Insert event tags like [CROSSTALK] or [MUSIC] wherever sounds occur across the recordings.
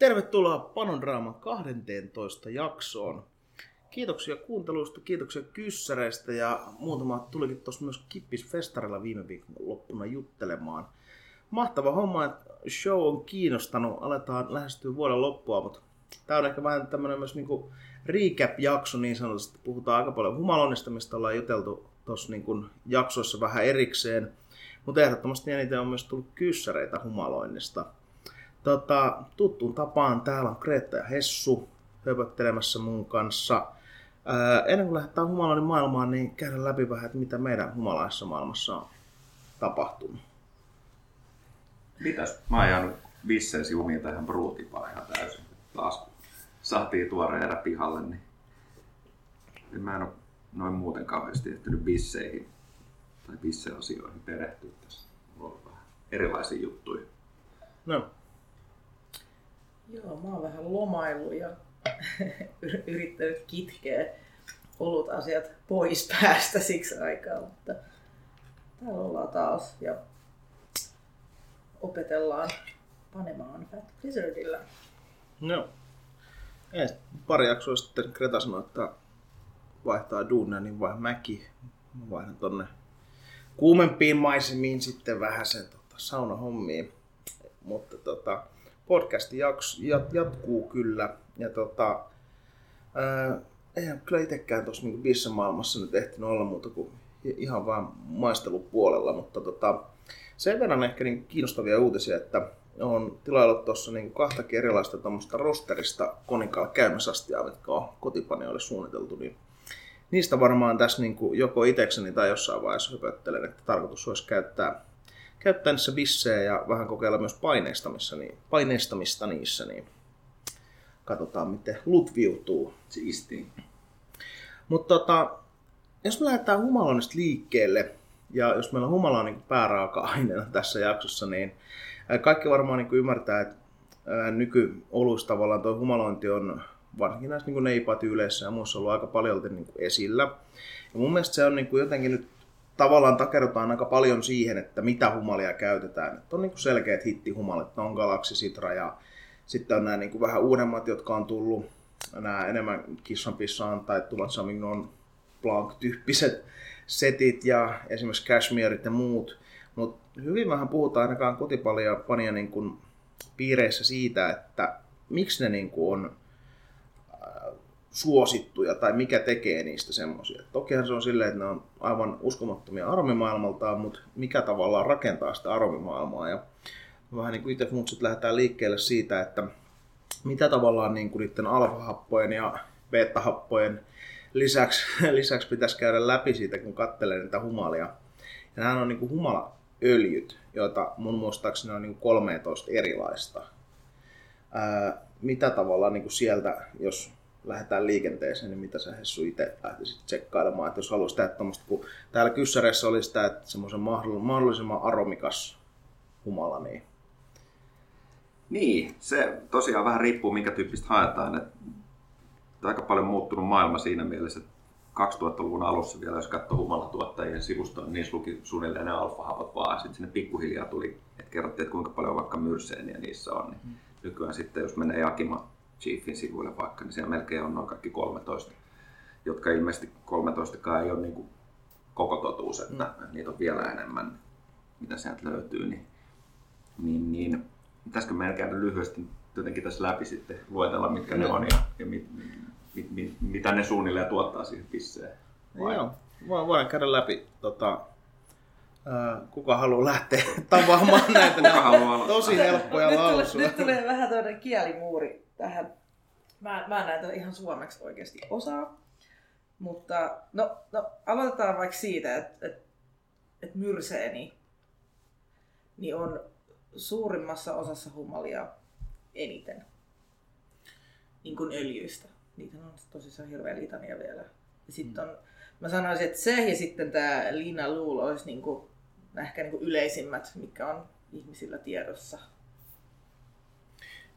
Tervetuloa Panodraaman 12 jaksoon. Kiitoksia kuunteluista, kiitoksia kyssäreistä ja muutama tulikin tuossa myös Kippis Festarilla viime viikon loppuna juttelemaan. Mahtava homma, että show on kiinnostanut. Aletaan lähestyä vuoden loppua, mutta tämä on ehkä vähän tämmöinen myös niinku recap-jakso niin sanotusti. Puhutaan aika paljon humaloinnista, mistä ollaan juteltu tuossa niinku jaksoissa vähän erikseen. Mutta ehdottomasti eniten on myös tullut kyssäreitä humaloinnista. Tota, tuttuun tapaan täällä on Kreta ja Hessu höpöttelemässä mun kanssa. Ää, ennen kuin lähdetään humaloinnin maailmaan, niin käydään läpi vähän, että mitä meidän humalaisessa maailmassa on tapahtunut. Mitäs? Mä oon jäänyt visseesi jumiin tähän bruutipaan ihan täysin. Taas saatiin tuore erä pihalle, niin mä en ole noin muuten kauheasti ehtinyt bisseihin tai bisseasioihin perehtyä tässä. Mulla on vähän erilaisia juttuja. No, Joo, mä oon vähän lomailu ja [LAUGHS] yrittänyt kitkeä olut asiat pois päästä siksi aikaa, mutta täällä ollaan taas ja opetellaan panemaan Fat Blizzardilla. no. Sit pari jaksoa sitten Kreta sanoi, että vaihtaa duunia, niin vai mäki. Mä vaihdan tonne kuumempiin maisemiin sitten vähän sen tota, saunahommiin. Mutta tota, podcasti jatkuu kyllä. Ja tota, ää, eihän kyllä itsekään tuossa niin maailmassa nyt ehtinyt olla muuta kuin ihan vaan maistelupuolella, mutta tota, sen verran ehkä niin kiinnostavia uutisia, että on tilaillut tuossa niin kahtakin erilaista tuommoista rosterista Konikalla käymäsastiaa, mitkä on kotipanioille suunniteltu, niin niistä varmaan tässä niin kuin joko itsekseni tai jossain vaiheessa höpöttelen, että tarkoitus olisi käyttää käyttää niissä bissejä ja vähän kokeilla myös paineistamista, niin, paineistamista niissä, niin katsotaan miten lut viutuu. Siistiä. Mutta tota, jos me lähdetään humalonista liikkeelle, ja jos meillä on humala niin pääraaka-aineena [LAUGHS] tässä jaksossa, niin kaikki varmaan niin ymmärtää, että nykyoluissa tavallaan tuo humalointi on varsinkin näissä niin neipatyyleissä ja muissa ollut aika paljon niin esillä. Ja mun mielestä se on niin jotenkin nyt tavallaan takerrotaan aika paljon siihen, että mitä humalia käytetään. Että on niin kuin selkeät hittihumalit, on Galaxy Citra ja sitten on nämä niin kuin vähän uudemmat, jotka on tullut nämä enemmän kissan pissaan tai tuvat Sauvignon Blanc-tyyppiset setit ja esimerkiksi cashmereit ja muut. Mutta hyvin vähän puhutaan ainakaan kotipania niin kuin piireissä siitä, että miksi ne niin kuin on suosittuja tai mikä tekee niistä semmoisia. Tokihan se on silleen, että ne on aivan uskomattomia aromimaailmaltaan, mutta mikä tavallaan rakentaa sitä aromimaailmaa. Ja vähän niin kuin itse mut lähdetään liikkeelle siitä, että mitä tavallaan niin kuin niiden alfahappojen ja beta-happojen lisäksi, [LAUGHS] lisäksi pitäisi käydä läpi siitä, kun katselee niitä humalia. Ja nämä on niin kuin humalaöljyt, joita mun muistaakseni on niin kuin 13 erilaista. Ää, mitä tavallaan niin kuin sieltä, jos lähdetään liikenteeseen, niin mitä sä Hessu itse lähtisit tsekkailemaan, että jos haluaisi tehdä tuommoista, kun täällä kyssäreissä oli sitä, että semmoisen mahdollisimman aromikas humala, niin Niin, se tosiaan vähän riippuu minkä tyyppistä haetaan. Että aika paljon muuttunut maailma siinä mielessä, että 2000-luvun alussa vielä, jos katsoi humalatuottajien sivustoa, niin niissä luki suunnilleen ne alfahapat vaan. Sitten sinne pikkuhiljaa tuli, että kerrottiin, että kuinka paljon vaikka myrseeniä niissä on. Niin nykyään sitten, jos menee Jakima Chiefin sivuille vaikka, niin siellä melkein on noin kaikki 13, jotka ilmeisesti 13 ei ole niin kuin koko totuus, että mm. niitä on vielä enemmän, mitä sieltä löytyy. Niin, niin, niin pitäisikö meidän käydä lyhyesti jotenkin tässä läpi sitten, luetella mitkä mm. ne on ja, ja mit, mit, mit, mitä ne suunnilleen tuottaa siihen pisseen? Vai? Joo, voidaan käydä läpi tota, kuka haluaa lähteä [LAUGHS] tavaamaan näitä. kuka haluaa Tosi helppoja lausua. Nyt tulee vähän toinen kielimuuri tähän Mä, mä näitä ihan suomeksi oikeasti osaa. Mutta no, no aloitetaan vaikka siitä, että et, et myrseeni niin on suurimmassa osassa humalia eniten. Niin kuin öljyistä. Niitä on tosissaan hirveä litania vielä. Ja sitten on, mä sanoisin, että se ja sitten tämä Lina Luul olisi niin kuin, ehkä niin kuin yleisimmät, mikä on ihmisillä tiedossa.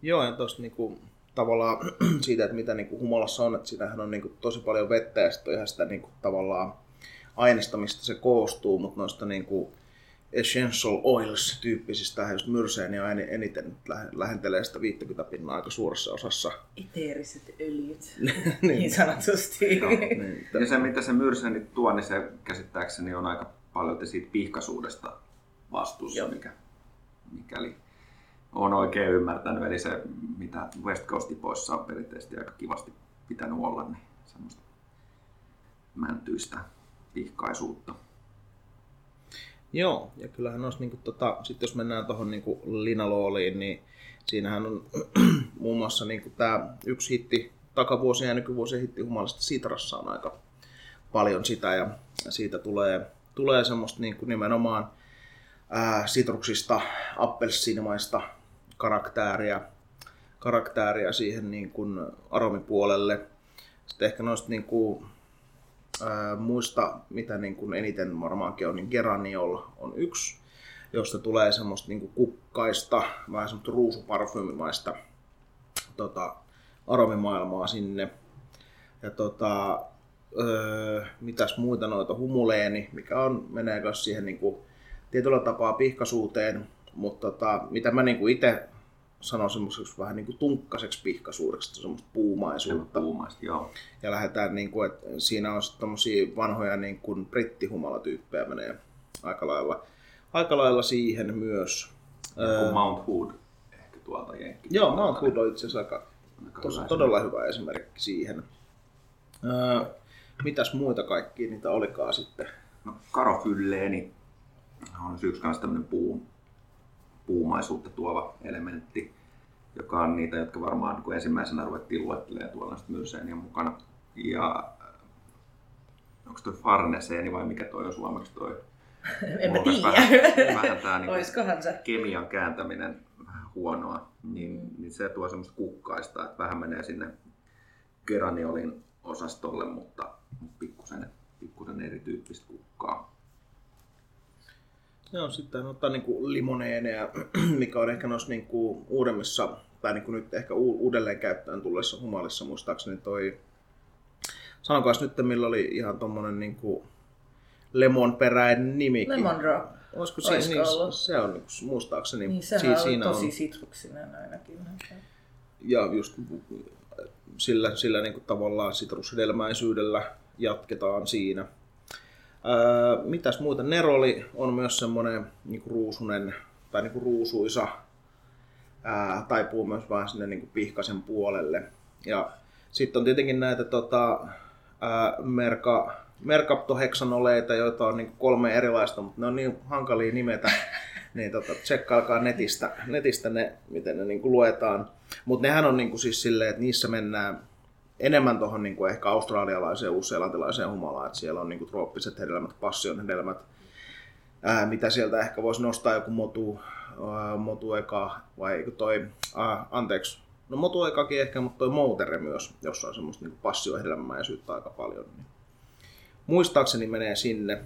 Joo, ja tuosta niinku, tavallaan [CLEARS THROAT] siitä, että mitä niin kuin humalassa on, että siinähän on niin kuin tosi paljon vettä ja sitten ihan sitä niin kuin, tavallaan aineesta, mistä se koostuu, mutta noista niin kuin, essential oils tyyppisistä, just myrseeniä en, eniten lähentelee sitä 50 pinnaa aika suuressa osassa. Eteeriset öljyt, [LAUGHS] niin. niin sanotusti. Joo, niin. [LAUGHS] Ja se mitä se myrseeni tuo, niin se käsittääkseni on aika paljon siitä pihkaisuudesta vastuussa, Joo. mikä, mikäli on oikein ymmärtänyt. Eli se, mitä West Coast poissa on perinteisesti aika kivasti pitänyt olla, niin semmoista mäntyistä pihkaisuutta. Joo, ja kyllähän olisi, niin kuin, tota, sit jos mennään tuohon niin linalooliin, niin siinähän on [CLEARS THROAT] muun muassa niin kuin, tämä yksi hitti, takavuosien ja nykyvuosien hitti humalasta Sitrassa on aika paljon sitä, ja siitä tulee, tulee semmoista niin kuin nimenomaan ää, sitruksista, appelsiinimaista karaktääriä, karaktääriä siihen niin kuin aromipuolelle. Sitten ehkä noista niin kuin, ää, muista, mitä niin kuin eniten varmaankin on, niin Geraniol on yksi, josta tulee semmoista niin kuin kukkaista, vähän semmoista ruusuparfyymimaista tota, aromimaailmaa sinne. Ja tota, öö, mitäs muita noita, humuleeni, mikä on, menee myös siihen niin kuin, tietyllä tapaa pihkasuuteen, mutta tota, mitä mä niin itse sanon semmoiseksi vähän niin kuin tunkkaseksi pihkasuudeksi, semmoista puumaisuutta. Puumaista, joo. Ja lähdetään, niin kuin, että siinä on sitten vanhoja niin kuin brittihumalatyyppejä menee aika lailla, aika lailla siihen myös. Joku Mount Hood ehkä tuolta jenkki. Joo, Mount Hood on itse asiassa aika, aika tos, todella hyvä esimerkki siihen. Öö, mitäs muita kaikkia niitä olikaan sitten? No, karofylleeni on yksi kanssa tämmöinen puu, puumaisuutta tuova elementti, joka on niitä, jotka varmaan kun ensimmäisenä ruvettiin luettelemaan tuolla myrseeniä mukana. Ja äh, onko toi farneseeni vai mikä toi on suomeksi toi? [LAUGHS] En mä tiedä. Vähän, tää niin se? kemian kääntäminen vähän huonoa, niin, niin se tuo semmoista kukkaista, että vähän menee sinne geraniolin osastolle, mutta, mutta pikkusen, pikkusen erityyppistä kukkaa. Joo, sitten ottaa niin kuin limoneeneja, [CLEARS THROAT] mikä on ehkä noissa niin kuin uudemmissa, tai niin kuin nyt ehkä uudelleen käyttöön tulleessa humalissa muistaakseni toi, sanokaa nyt, millä oli ihan tommonen niin kuin lemonperäinen nimikin. Lemon drop. Olisiko se, niin, se on niin, muistaakseni. Niin, sehän si- siinä on tosi sitruksinen ainakin. Ja just sillä, sillä niin kuin tavallaan sitrushedelmäisyydellä jatketaan siinä. Öö, mitäs muuta? Neroli on myös semmoinen niinku ruusunen tai niinku ruusuisa. Ää, taipuu myös vähän sinne niinku pihkasen puolelle. Ja sitten on tietenkin näitä tota, ää, merka, merkaptoheksanoleita, joita on niinku kolme erilaista, mutta ne on niin hankalia nimetä. [LAUGHS] niin tota, tsekkaakaa netistä, netistä ne, miten ne niinku luetaan. Mutta nehän on niinku siis silleen, että niissä mennään enemmän tuohon niin kuin ehkä australialaiseen, uusseelantilaiseen humalaan, että siellä on niin kuin trooppiset hedelmät, passion hedelmät, ää, mitä sieltä ehkä voisi nostaa joku motu, ää, motu eka, vai toi, ää, anteeksi, no motu ekakin ehkä, mutta toi moutere myös, jossa on semmoista niin passiohedelmäisyyttä aika paljon. Niin. Muistaakseni menee sinne.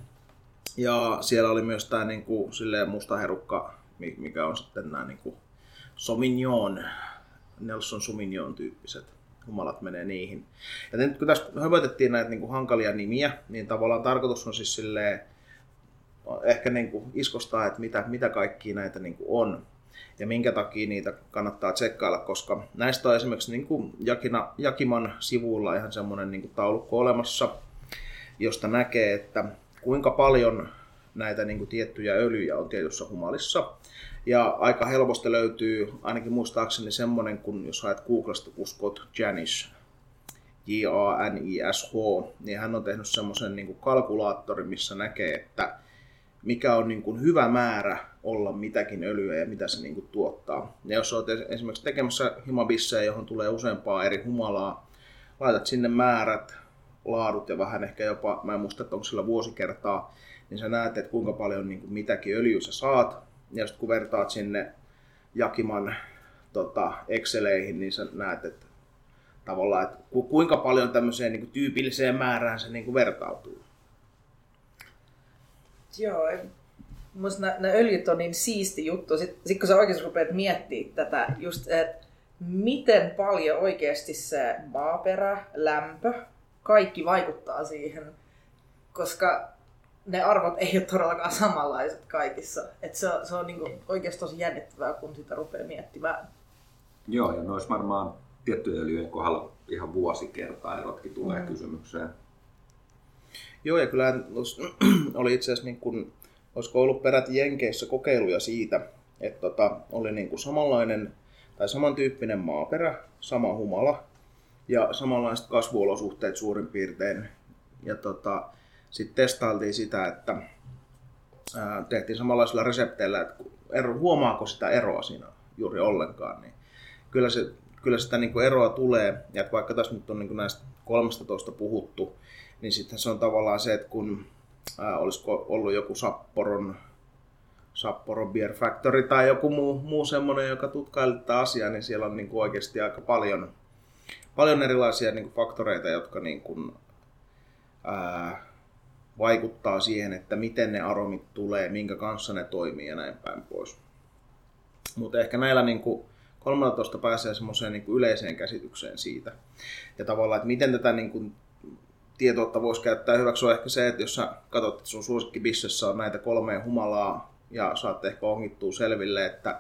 Ja siellä oli myös tämä niin kuin, musta herukka, mikä on sitten nämä niin kuin Sauvignon, Nelson Sauvignon tyyppiset humalat menee niihin. Ja nyt kun tässä höpötettiin näitä niin kuin hankalia nimiä, niin tavallaan tarkoitus on siis silleen, ehkä niin kuin iskostaa, että mitä, mitä kaikkia näitä niin kuin on ja minkä takia niitä kannattaa tsekkailla, koska näistä on esimerkiksi niin kuin Jakina, Jakiman sivuilla ihan semmoinen niin kuin taulukko olemassa, josta näkee, että kuinka paljon näitä niin kuin tiettyjä öljyjä on tietyssä humalissa. Ja aika helposti löytyy, ainakin muistaakseni semmonen, kun jos haet Googlesta, kun Scott Janish, J-A-N-I-S-H, niin hän on tehnyt semmoisen niin kalkulaattorin, missä näkee, että mikä on niin kuin hyvä määrä olla mitäkin öljyä ja mitä se niin kuin tuottaa. Ja jos olet esimerkiksi tekemässä himabissejä, johon tulee useampaa eri humalaa, laitat sinne määrät, laadut ja vähän ehkä jopa, mä en muista, että onko sillä vuosikertaa, niin sä näet, että kuinka paljon niin kuin mitäkin öljyä sä saat, ja sitten kun vertaat sinne Jakiman tota, Exceleihin, niin sä näet, että tavallaan, että kuinka paljon tämmöiseen niin kuin tyypilliseen määrään se niin kuin vertautuu. Joo, Minusta nämä, nämä öljyt on niin siisti juttu. Sitten sit kun sä oikeasti rupeat miettimään tätä, just, että miten paljon oikeasti se maaperä, lämpö, kaikki vaikuttaa siihen. Koska ne arvot ei ole todellakaan samanlaiset kaikissa. Et se, se on niinku oikeasti tosi jännittävää, kun sitä rupeaa miettimään. Joo, ja noissa varmaan tiettyjen öljyjen kohdalla ihan vuosikertaa erotkin tulee mm. kysymykseen. Joo, ja kyllä [CLEARS THROAT] oli itse asiassa, niin kun, olisiko ollut peräti Jenkeissä kokeiluja siitä, että tota, oli niin kuin samanlainen tai samantyyppinen maaperä, sama humala ja samanlaiset kasvuolosuhteet suurin piirtein. Ja tota, sitten testailtiin sitä, että ää, tehtiin samanlaisilla resepteillä, että ero, huomaako sitä eroa siinä juuri ollenkaan, niin kyllä, se, kyllä sitä niin kuin eroa tulee. Ja että vaikka tässä nyt on niin näistä 13 puhuttu, niin sitten se on tavallaan se, että kun ää, olisiko ollut joku Sapporon, Sapporo Beer Factory tai joku muu, muu semmoinen, joka tutkaili tätä asiaa, niin siellä on niin kuin oikeasti aika paljon, paljon erilaisia niin kuin faktoreita, jotka niin kuin, ää, vaikuttaa siihen, että miten ne aromit tulee, minkä kanssa ne toimii ja näin päin pois. Mutta ehkä näillä niin kuin 13 pääsee semmoiseen niin yleiseen käsitykseen siitä. Ja tavallaan, että miten tätä niin kuin tietoutta voisi käyttää hyväksi on ehkä se, että jos sä katsot, että sun suosikkibissessä on näitä kolmea humalaa ja saatte ehkä ongittua selville, että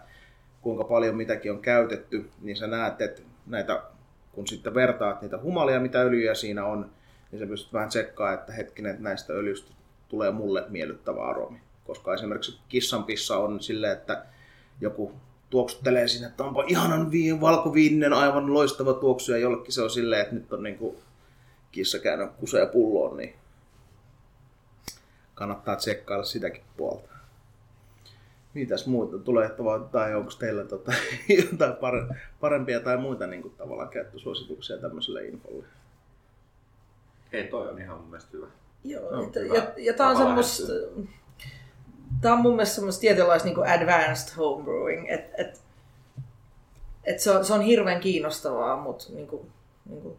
kuinka paljon mitäkin on käytetty, niin sä näet, että näitä, kun sitten vertaat niitä humalia, mitä öljyjä siinä on, niin sä pystyt vähän tsekkaa, että hetkinen, että näistä öljystä tulee mulle miellyttävä aromi. Koska esimerkiksi kissanpissa on silleen, että joku tuoksuttelee sinne, että onpa ihanan viin, valkoviininen, aivan loistava tuoksu, ja jollekin se on silleen, että nyt on niinku kissa käynyt kusea pulloon, niin kannattaa tsekkailla sitäkin puolta. Mitäs muuta tulee, tai onko teillä tota, [LAUGHS] jotain parempia tai muita niin kuin, tavallaan käyttösuosituksia tämmöiselle infolle? Ei, toi on ihan mun mielestä hyvä. Joo, no, että, hyvä. ja, ja tää on semmoista, tää on mun mielestä semmoista tietynlaista niin advanced homebrewing, että et, et se, on, se on hirveän kiinnostavaa, mutta niin kuin, niin kuin,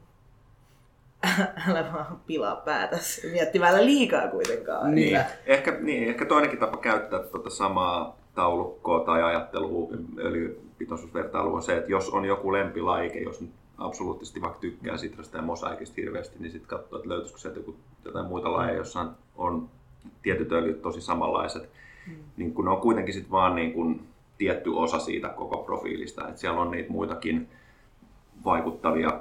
[LAUGHS] älä vaan pilaa päätä miettimällä liikaa kuitenkaan. Niin. Että... Ehkä, niin, ehkä toinenkin tapa käyttää tuota samaa taulukkoa tai ajattelua öljypitoisuusvertailua on se, että jos on joku lempilaike, jos nyt absoluuttisesti vaikka tykkää sitrasta ja mosaikista hirveästi, niin sitten katsoo, että löytyisikö sieltä joku, jotain muita lajeja, joissa on, on tietyt öljyt tosi samanlaiset. Mm. Niin kun ne on kuitenkin sitten vaan niin kun tietty osa siitä koko profiilista, että siellä on niitä muitakin vaikuttavia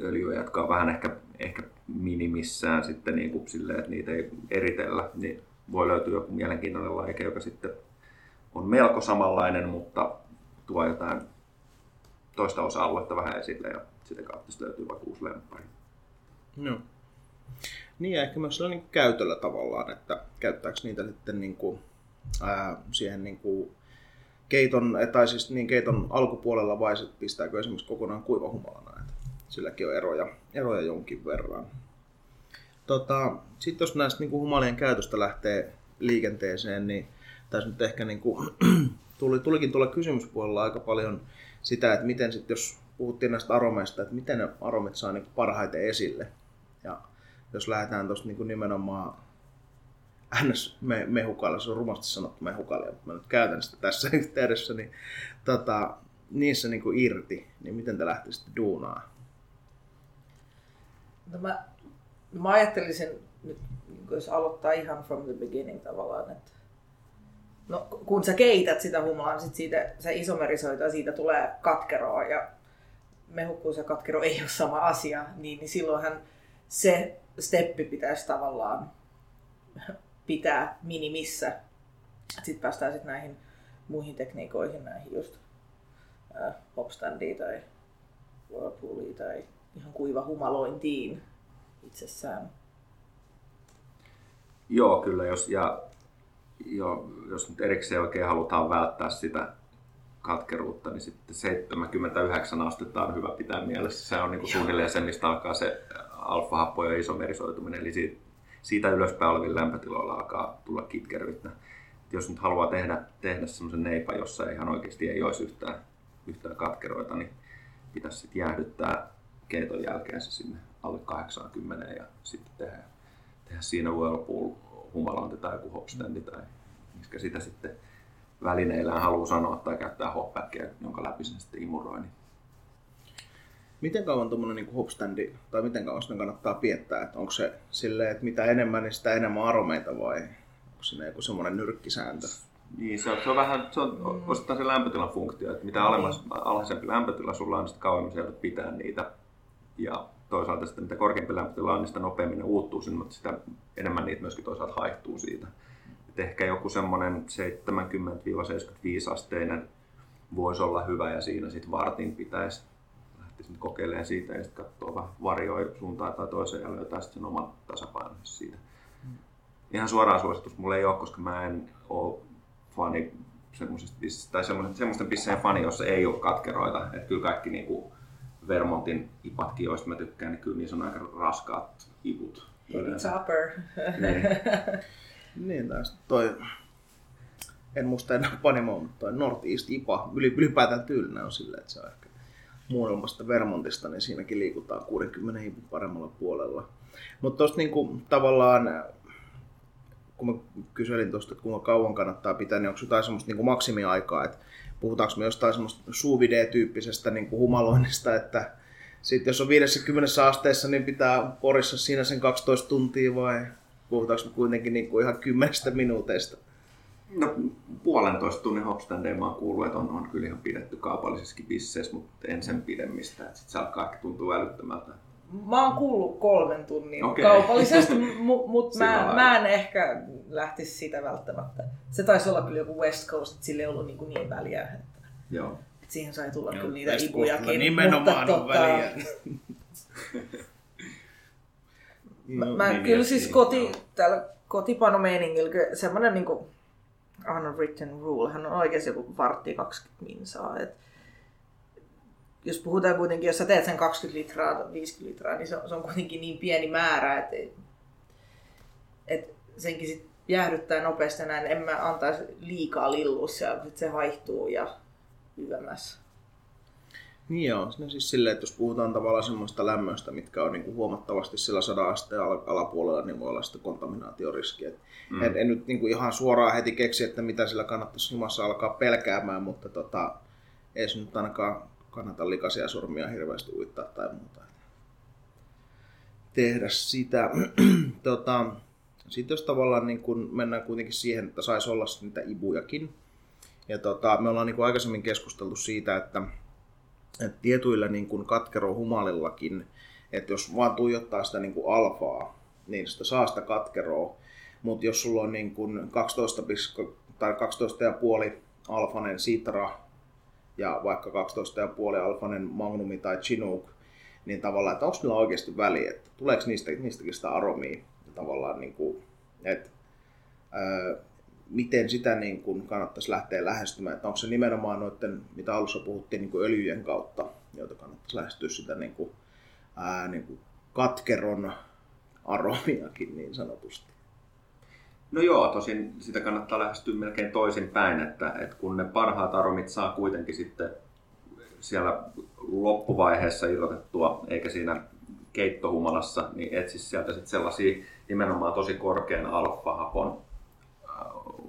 öljyjä, jotka on vähän ehkä, ehkä minimissään sitten niin kuin silleen, että niitä ei eritellä, niin voi löytyä joku mielenkiintoinen laike, joka sitten on melko samanlainen, mutta tuo jotain toista osa-aluetta vähän esille ja sitä kautta sitten löytyy vaikka uusi lemppari. No. Niin ja ehkä myös sellainen käytöllä tavallaan, että käyttääkö niitä sitten niin kuin, ää, siihen niin kuin keiton, tai siis niin keiton alkupuolella vai pistääkö esimerkiksi kokonaan kuivahumalana, että silläkin on eroja, eroja jonkin verran. Tota, Sitten jos näistä niin kuin humalien käytöstä lähtee liikenteeseen, niin tässä nyt ehkä niin kuin, [CLEARS THROAT] tuli, tulikin tuolla kysymyspuolella aika paljon sitä, että miten sitten, jos puhuttiin näistä aromeista, että miten ne aromit saa niin parhaiten esille. Ja jos lähdetään tuosta niin nimenomaan ns. Me, mehukalle, se on rumasti sanottu mehukalle, mutta mä nyt käytän sitä tässä [LAUGHS] yhteydessä, niin tota, niissä niin kuin irti, niin miten te lähtisitte duunaa? No mä, no mä ajattelisin nyt, niin jos aloittaa ihan from the beginning tavallaan, että No, kun sä keität sitä humalaa, niin sit siitä, se isomerisoitu ja siitä tulee katkeroa ja mehukkuus ja katkero ei ole sama asia, niin, niin silloinhan se steppi pitäisi tavallaan pitää minimissä. Sitten päästään sitten näihin muihin tekniikoihin, näihin just äh, hopstandiin tai whirlpooliin tai ihan kuiva humalointiin itsessään. Joo, kyllä. Jos, ja jo, jos nyt erikseen oikein halutaan välttää sitä katkeruutta, niin sitten 79 astetta on hyvä pitää mielessä. Se on niin kuin suunnilleen se, mistä alkaa se alfa-happo ja isomerisoituminen, eli siitä, siitä ylöspäin olevilla lämpötiloilla alkaa tulla kitkeryyttä. Jos nyt haluaa tehdä, tehdä semmoisen neipa, jossa ihan oikeasti ei olisi yhtään, yhtään katkeroita, niin pitäisi sitten jäähdyttää keiton jälkeen se sinne alle 80 ja sitten tehdä, tehdä siinä whirlpool humalonti tai joku hopstandi tai miskä sitä sitten välineillään haluaa sanoa tai käyttää hopbackia, jonka läpi sen sitten imuroi. Niin Miten kauan tuommoinen niin hopstandi, tai miten kauan sitä kannattaa piettää? Että onko se silleen, että mitä enemmän, niin sitä enemmän aromeita vai onko siinä joku semmoinen nyrkkisääntö? Niin, se on, se on vähän, se on mm. osittain se lämpötilan funktio, että mitä alemmas, alhaisempi lämpötila sulla on, niin sitä kauemmin sieltä pitää niitä. Ja toisaalta sitten mitä korkeampi lämpötila on, niin sitä nopeammin ne uuttuu sinne, mutta sitä enemmän niitä myöskin toisaalta haihtuu siitä. Et ehkä joku semmoinen 70-75 asteinen voisi olla hyvä ja siinä sitten vartin pitäisi lähteä kokeilemaan siitä ja sitten katsoa vähän varjoja suuntaan tai toiseen ja löytää sitten sen oman tasapainon siitä. Ihan suoraan suositus mulle ei ole, koska mä en ole fani semmoisista tai semmoisten pisseen fani, jossa ei ole katkeroita. Että kyllä kaikki niinku Vermontin ipatkin, joista mä tykkään, niin kyllä niissä on aika raskaat iput. Heavy topper. Niin. [LAUGHS] Niin, tästä toi, en muista enää panimoa, mutta toi Northeast IPA, ylipäätään tyylinen on silleen, että se on ehkä muualmasta Vermontista, niin siinäkin liikutaan 60 hipun paremmalla puolella. Mutta tuosta niinku, tavallaan, kun mä kyselin tuosta, että kuinka kauan kannattaa pitää, niin onko jotain semmoista niinku maksimiaikaa, että puhutaanko me jostain semmoista sous niinku humaloinnista, että sitten jos on 50 asteessa, niin pitää porissa siinä sen 12 tuntia vai puhutaanko me kuitenkin niin kuin ihan kymmenestä minuuteista? No puolentoista tunnin hopstandeja mä oon kuullut, että on, on kyllä ihan pidetty kaupallisessakin bisseissä, mutta en sen pidemmistä. Sitten se alkaa tuntuu älyttömältä. Mä oon kuullut kolmen tunnin Okei. kaupallisesti, [LAUGHS] mutta mä, mä en ehkä lähtisi sitä välttämättä. Se taisi olla kyllä joku West Coast, että sillä ei ollut niin, niin väliä. Että, Joo. että siihen sai tulla Joo, kyllä niitä West ipujakin. Nimenomaan mutta, on väliä. [LAUGHS] Mä, No, mä niin, kyllä siis niin, koti, täällä kotipanomeiningillä semmoinen niin unwritten rule, hän on oikeasti joku vartti 20 minsaa. Et jos puhutaan kuitenkin, jos sä teet sen 20 litraa tai 50 litraa, niin se on, se on kuitenkin niin pieni määrä, että et senkin sit jäähdyttää nopeasti näin. En mä antaisi liikaa lillus ja sit se haihtuu ja yömässä. Niin joo, no siis silleen, että jos puhutaan tavallaan semmoista lämmöistä, mitkä on niinku huomattavasti sillä 100 asteen al- alapuolella, niin voi olla sitten kontaminaatioriski. Et Mm. en, en nyt niinku ihan suoraan heti keksi, että mitä sillä kannattaisi jumassa alkaa pelkäämään, mutta tota, ei se nyt ainakaan kannata likaisia sormia hirveästi uittaa tai muuta. Tehdä sitä. [CLEARS THROAT] tota, sitten jos tavallaan niin kun mennään kuitenkin siihen, että saisi olla niitä ibujakin. Ja tota, me ollaan niin kuin aikaisemmin keskusteltu siitä, että että tietyillä niin kuin katkerohumalillakin, että jos vaan tuijottaa sitä niin kuin alfaa, niin sitä saa sitä katkeroa. Mutta jos sulla on niin kuin 12, pisko- tai 12,5 alfanen sitra ja vaikka 12,5 alfanen magnumi tai chinook, niin tavallaan, että onko niillä oikeasti väliä, että tuleeko niistä, niistäkin sitä aromia ja tavallaan, niin kuin, että ää, miten sitä niin kuin kannattaisi lähteä lähestymään, että onko se nimenomaan noiden, mitä alussa puhuttiin, niin kuin öljyjen kautta, joita kannattaisi lähestyä sitä niin kuin, ää, niin kuin katkeron aromiakin niin sanotusti. No joo, tosin sitä kannattaa lähestyä melkein toisinpäin, että, että kun ne parhaat aromit saa kuitenkin sitten siellä loppuvaiheessa irrotettua, eikä siinä keittohumalassa, niin etsi sieltä sitten sellaisia nimenomaan tosi korkean alfa-hapon äh,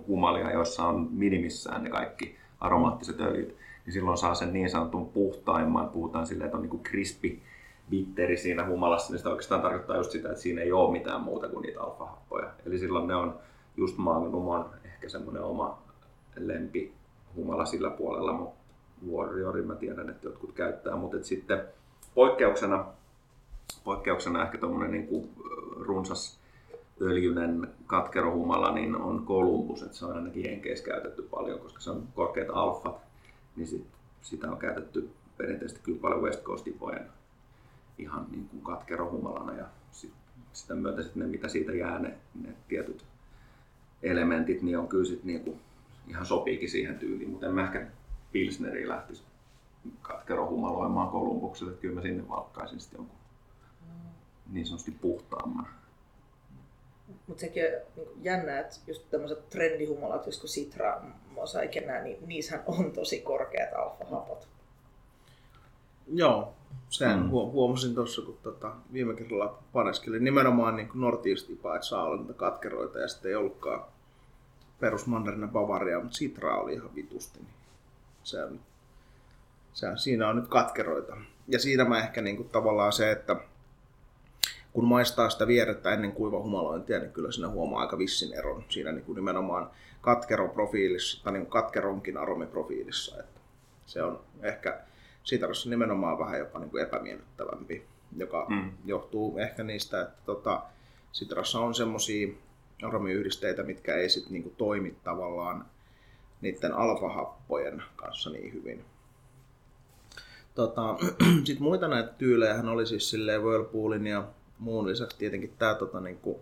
humalia, joissa on minimissään ne kaikki aromaattiset öljyt, niin silloin saa sen niin sanotun puhtaimman, puhutaan silleen, että on niin krispi bitteri siinä humalassa, niin sitä oikeastaan tarkoittaa just sitä, että siinä ei ole mitään muuta kuin niitä alfa-happoja. Eli silloin ne on just Magnum on ehkä semmoinen oma lempi humala sillä puolella, mutta Warriorin mä tiedän, että jotkut käyttää, mutta sitten poikkeuksena, poikkeuksena ehkä tuommoinen niin runsas öljyinen katkerohumala niin on Columbus, että se on ainakin Jenkeissä käytetty paljon, koska se on korkeat alfat, niin sit, sitä on käytetty perinteisesti kyllä paljon West Coast ipojen ihan niin kuin katkerohumalana ja sit, sitä myötä sitten ne, mitä siitä jää, ne, ne tietyt elementit, niin on kyllä sit niin kuin ihan sopiikin siihen tyyliin, mutta en mä ehkä Pilsneriin lähtisi katkerohumaloimaan Kolumbukselle, että kyllä mä sinne valkkaisin sitten jonkun niin sanotusti puhtaamman. Mutta sekin on niin jännä, että just tämmöiset trendihumalat, just kun Citra, Mosaic ja nää, niin niissähän on tosi korkeat alfa-hapot. Joo, sen Mm. huomasin tuossa, kun tota, viime kerralla paneskelin nimenomaan niin kuin Northeast IPA, että saa olla niitä katkeroita ja sitten ei ollutkaan perusmandarina Bavaria, mutta Citra oli ihan vitusti. Niin se, on, se, siinä on nyt katkeroita. Ja siinä mä ehkä niin kuin, tavallaan se, että kun maistaa sitä vierettä ennen kuivahumalointia, niin kyllä siinä huomaa aika vissin eron siinä niin kuin nimenomaan katkeroprofiilissa, tai niin kuin katkeronkin aromiprofiilissa. Että se on ehkä sitarassa nimenomaan vähän jopa niin kuin epämiellyttävämpi, joka mm. johtuu ehkä niistä, että tota, sitrassa on semmoisia aromiyhdisteitä, mitkä ei sit niin kuin toimi tavallaan niiden alfahappojen kanssa niin hyvin. Tota, [CLEARS THROAT] Sitten muita näitä tyylejä oli siis silleen Whirlpoolin ja muun lisäksi tietenkin tämä tota, niin kuin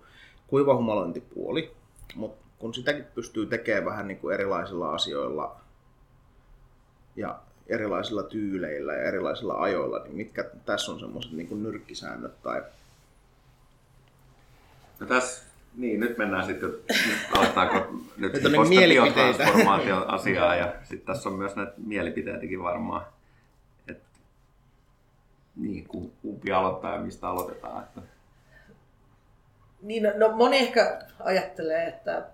kuivahumalointipuoli, mutta kun sitäkin pystyy tekemään vähän niin kuin erilaisilla asioilla ja erilaisilla tyyleillä ja erilaisilla ajoilla, niin mitkä tässä on semmoiset niin nyrkkisäännöt tai... No tässä, niin nyt mennään sitten, aletaanko [LAUGHS] nyt, nyt on niin mielipiteitä. asiaa ja sitten tässä on myös näitä mielipiteitäkin varmaan. Et, niin, kumpi aloittaa ja mistä aloitetaan. Että... Niin, no, no moni ehkä ajattelee, että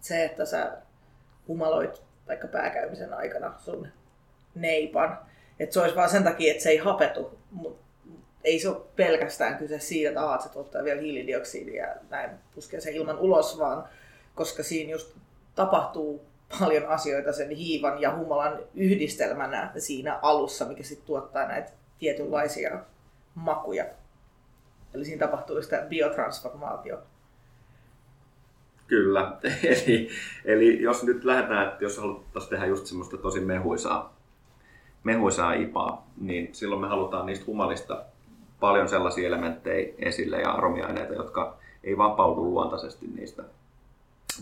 se, että sä humaloit vaikka pääkäymisen aikana sun neipan, että se olisi vaan sen takia, että se ei hapetu, mutta ei se ole pelkästään kyse siitä, että aat, se tuottaa vielä hiilidioksidia ja näin puskee se ilman ulos, vaan koska siinä just tapahtuu paljon asioita sen hiivan ja humalan yhdistelmänä siinä alussa, mikä sitten tuottaa näitä tietynlaisia makuja. Eli siinä tapahtuu sitä biotransformaatio. Kyllä. [LAUGHS] eli, eli jos nyt lähdetään, että jos haluttaisiin tehdä just semmoista tosi mehuisaa, mehuisaa ipaa, niin silloin me halutaan niistä humalista paljon sellaisia elementtejä esille ja aromiaineita, jotka ei vapaudu luontaisesti niistä,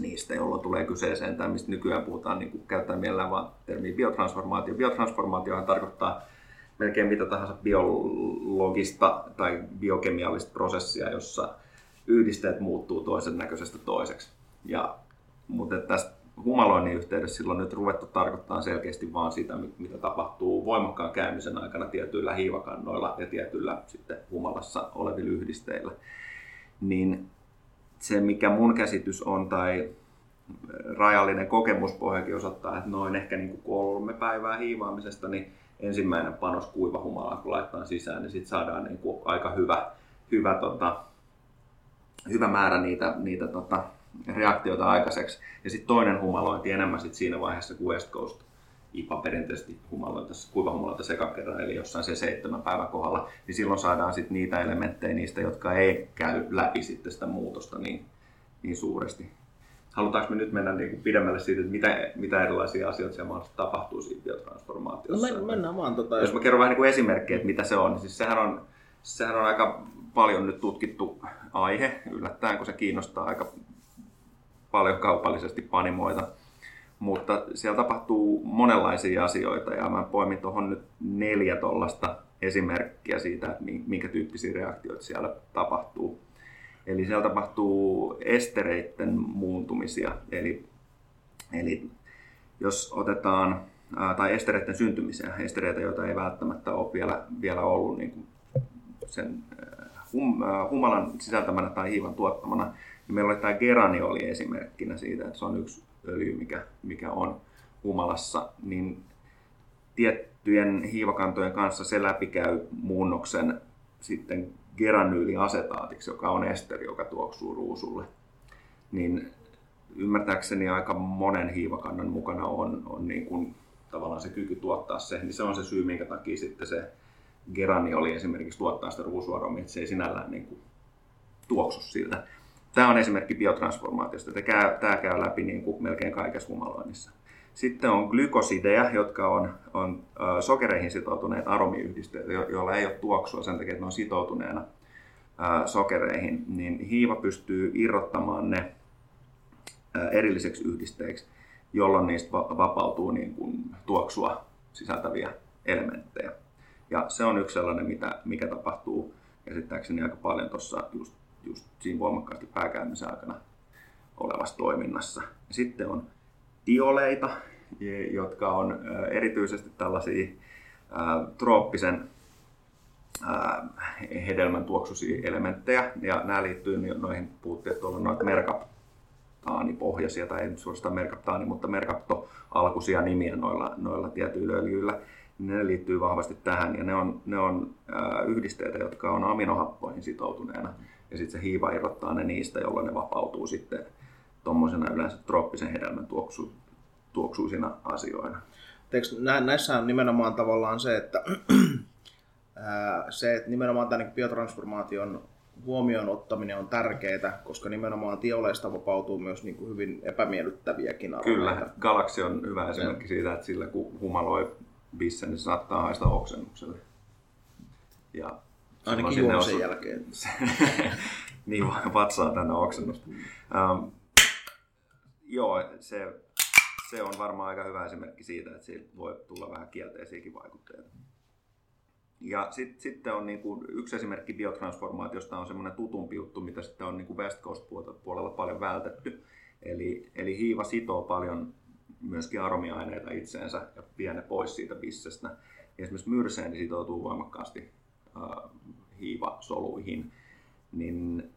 niistä jolloin tulee kyseeseen tämä, mistä nykyään puhutaan, niin kuin käyttää mielellään vaan termiä biotransformaatio. Biotransformaatiohan tarkoittaa melkein mitä tahansa biologista tai biokemiallista prosessia, jossa yhdisteet muuttuu toisen näköisestä toiseksi. Ja, mutta tästä humaloinnin yhteydessä silloin nyt ruvettu tarkoittaa selkeästi vaan sitä, mitä tapahtuu voimakkaan käymisen aikana tietyillä hiivakannoilla ja tietyillä sitten humalassa olevilla yhdisteillä. Niin se, mikä mun käsitys on, tai rajallinen kokemuspohjakin osoittaa, että noin ehkä niin kuin kolme päivää hiivaamisesta, niin ensimmäinen panos kuivahumalaa, kun laitetaan sisään, niin sitten saadaan niin kuin aika hyvä, hyvä, tota, hyvä määrä niitä, niitä tota, reaktioita aikaiseksi. Ja sitten toinen humalointi enemmän sit siinä vaiheessa, kun West Coast IPA perinteisesti humaloita, kuivahumaloita sekakerran, eli jossain se seitsemän päivän kohdalla, niin silloin saadaan sitten niitä elementtejä niistä, jotka ei käy läpi sitten sitä muutosta niin, niin suuresti. Halutaanko me nyt mennä niin kuin pidemmälle siitä, että mitä, mitä erilaisia asioita siellä mahdollisesti tapahtuu siinä biotransformaatiossa? No mennään vaan tota... Jos mä kerron vähän niin kuin esimerkkejä, että mitä se on, niin siis sehän on, sehän on aika paljon nyt tutkittu aihe, yllättäen kun se kiinnostaa aika paljon kaupallisesti panimoita. Mutta siellä tapahtuu monenlaisia asioita ja mä poimin tuohon nyt neljä tuollaista esimerkkiä siitä, minkä tyyppisiä reaktioita siellä tapahtuu. Eli siellä tapahtuu estereiden muuntumisia. Eli, eli jos otetaan, tai estereiden syntymisiä, estereitä, joita ei välttämättä ole vielä, vielä ollut niin kuin sen hum, humalan sisältämänä tai hiivan tuottamana, meillä oli tämä geranioli esimerkkinä siitä, että se on yksi öljy, mikä, mikä on humalassa, niin tiettyjen hiivakantojen kanssa se läpikäy muunnoksen sitten geranyyliasetaatiksi, joka on esteri, joka tuoksuu ruusulle. Niin ymmärtääkseni aika monen hiivakannan mukana on, on niin kuin tavallaan se kyky tuottaa se, niin se on se syy, minkä takia sitten se geranioli esimerkiksi tuottaa sitä ruusuaromia, että se ei sinällään niin kuin tuoksu siltä. Tämä on esimerkki biotransformaatiosta. Tämä käy, läpi niin kuin melkein kaikessa humaloinnissa. Sitten on glykosideja, jotka on, on sokereihin sitoutuneet aromiyhdisteet, joilla ei ole tuoksua sen takia, että ne on sitoutuneena sokereihin, niin hiiva pystyy irrottamaan ne erilliseksi yhdisteiksi, jolloin niistä vapautuu niin kuin tuoksua sisältäviä elementtejä. Ja se on yksi sellainen, mitä, mikä tapahtuu käsittääkseni aika paljon tuossa just just siinä voimakkaasti pääkäymisen aikana olevassa toiminnassa. Sitten on tioleita, jotka on erityisesti tällaisia trooppisen hedelmän tuoksuisia elementtejä, ja nämä liittyy noihin, puhuttiin, että on noita merkaptaanipohjaisia, tai ei nyt suorastaan merkaptaani, mutta merkaptoalkuisia nimiä noilla, noilla tietyillä öljyillä, ne liittyy vahvasti tähän ja ne on, ne on ää, yhdisteitä, jotka on aminohappoihin sitoutuneena. Ja sitten se hiiva irrottaa ne niistä, jolloin ne vapautuu sitten tuommoisena yleensä trooppisen hedelmän tuoksu, tuoksuisina asioina. Nä, näissä on nimenomaan tavallaan se, että, [CLEARS THROAT] se, että nimenomaan tämän niin biotransformaation huomioon ottaminen on tärkeää, koska nimenomaan tioleista vapautuu myös niin kuin hyvin epämiellyttäviäkin aromeita. Kyllä, Galaxy on hyvä esimerkki siitä, että sillä kun humaloi bissen, niin se saattaa haista oksennukselle. Ja Ainakin juomisen jälkeen. [LAUGHS] niin vatsaa tänne oksennusta. Um, joo, se, se on varmaan aika hyvä esimerkki siitä, että siitä voi tulla vähän kielteisiäkin vaikutteita. Ja sit, sitten on niin kuin yksi esimerkki biotransformaatiosta on semmoinen tutumpi juttu, mitä sitten on niin kuin West Coast puolella paljon vältetty. Eli, eli hiiva sitoo paljon myöskin aromiaineita itseensä ja vie ne pois siitä bissestä. Ja esimerkiksi myrseeni sitoutuu voimakkaasti hiivasoluihin, niin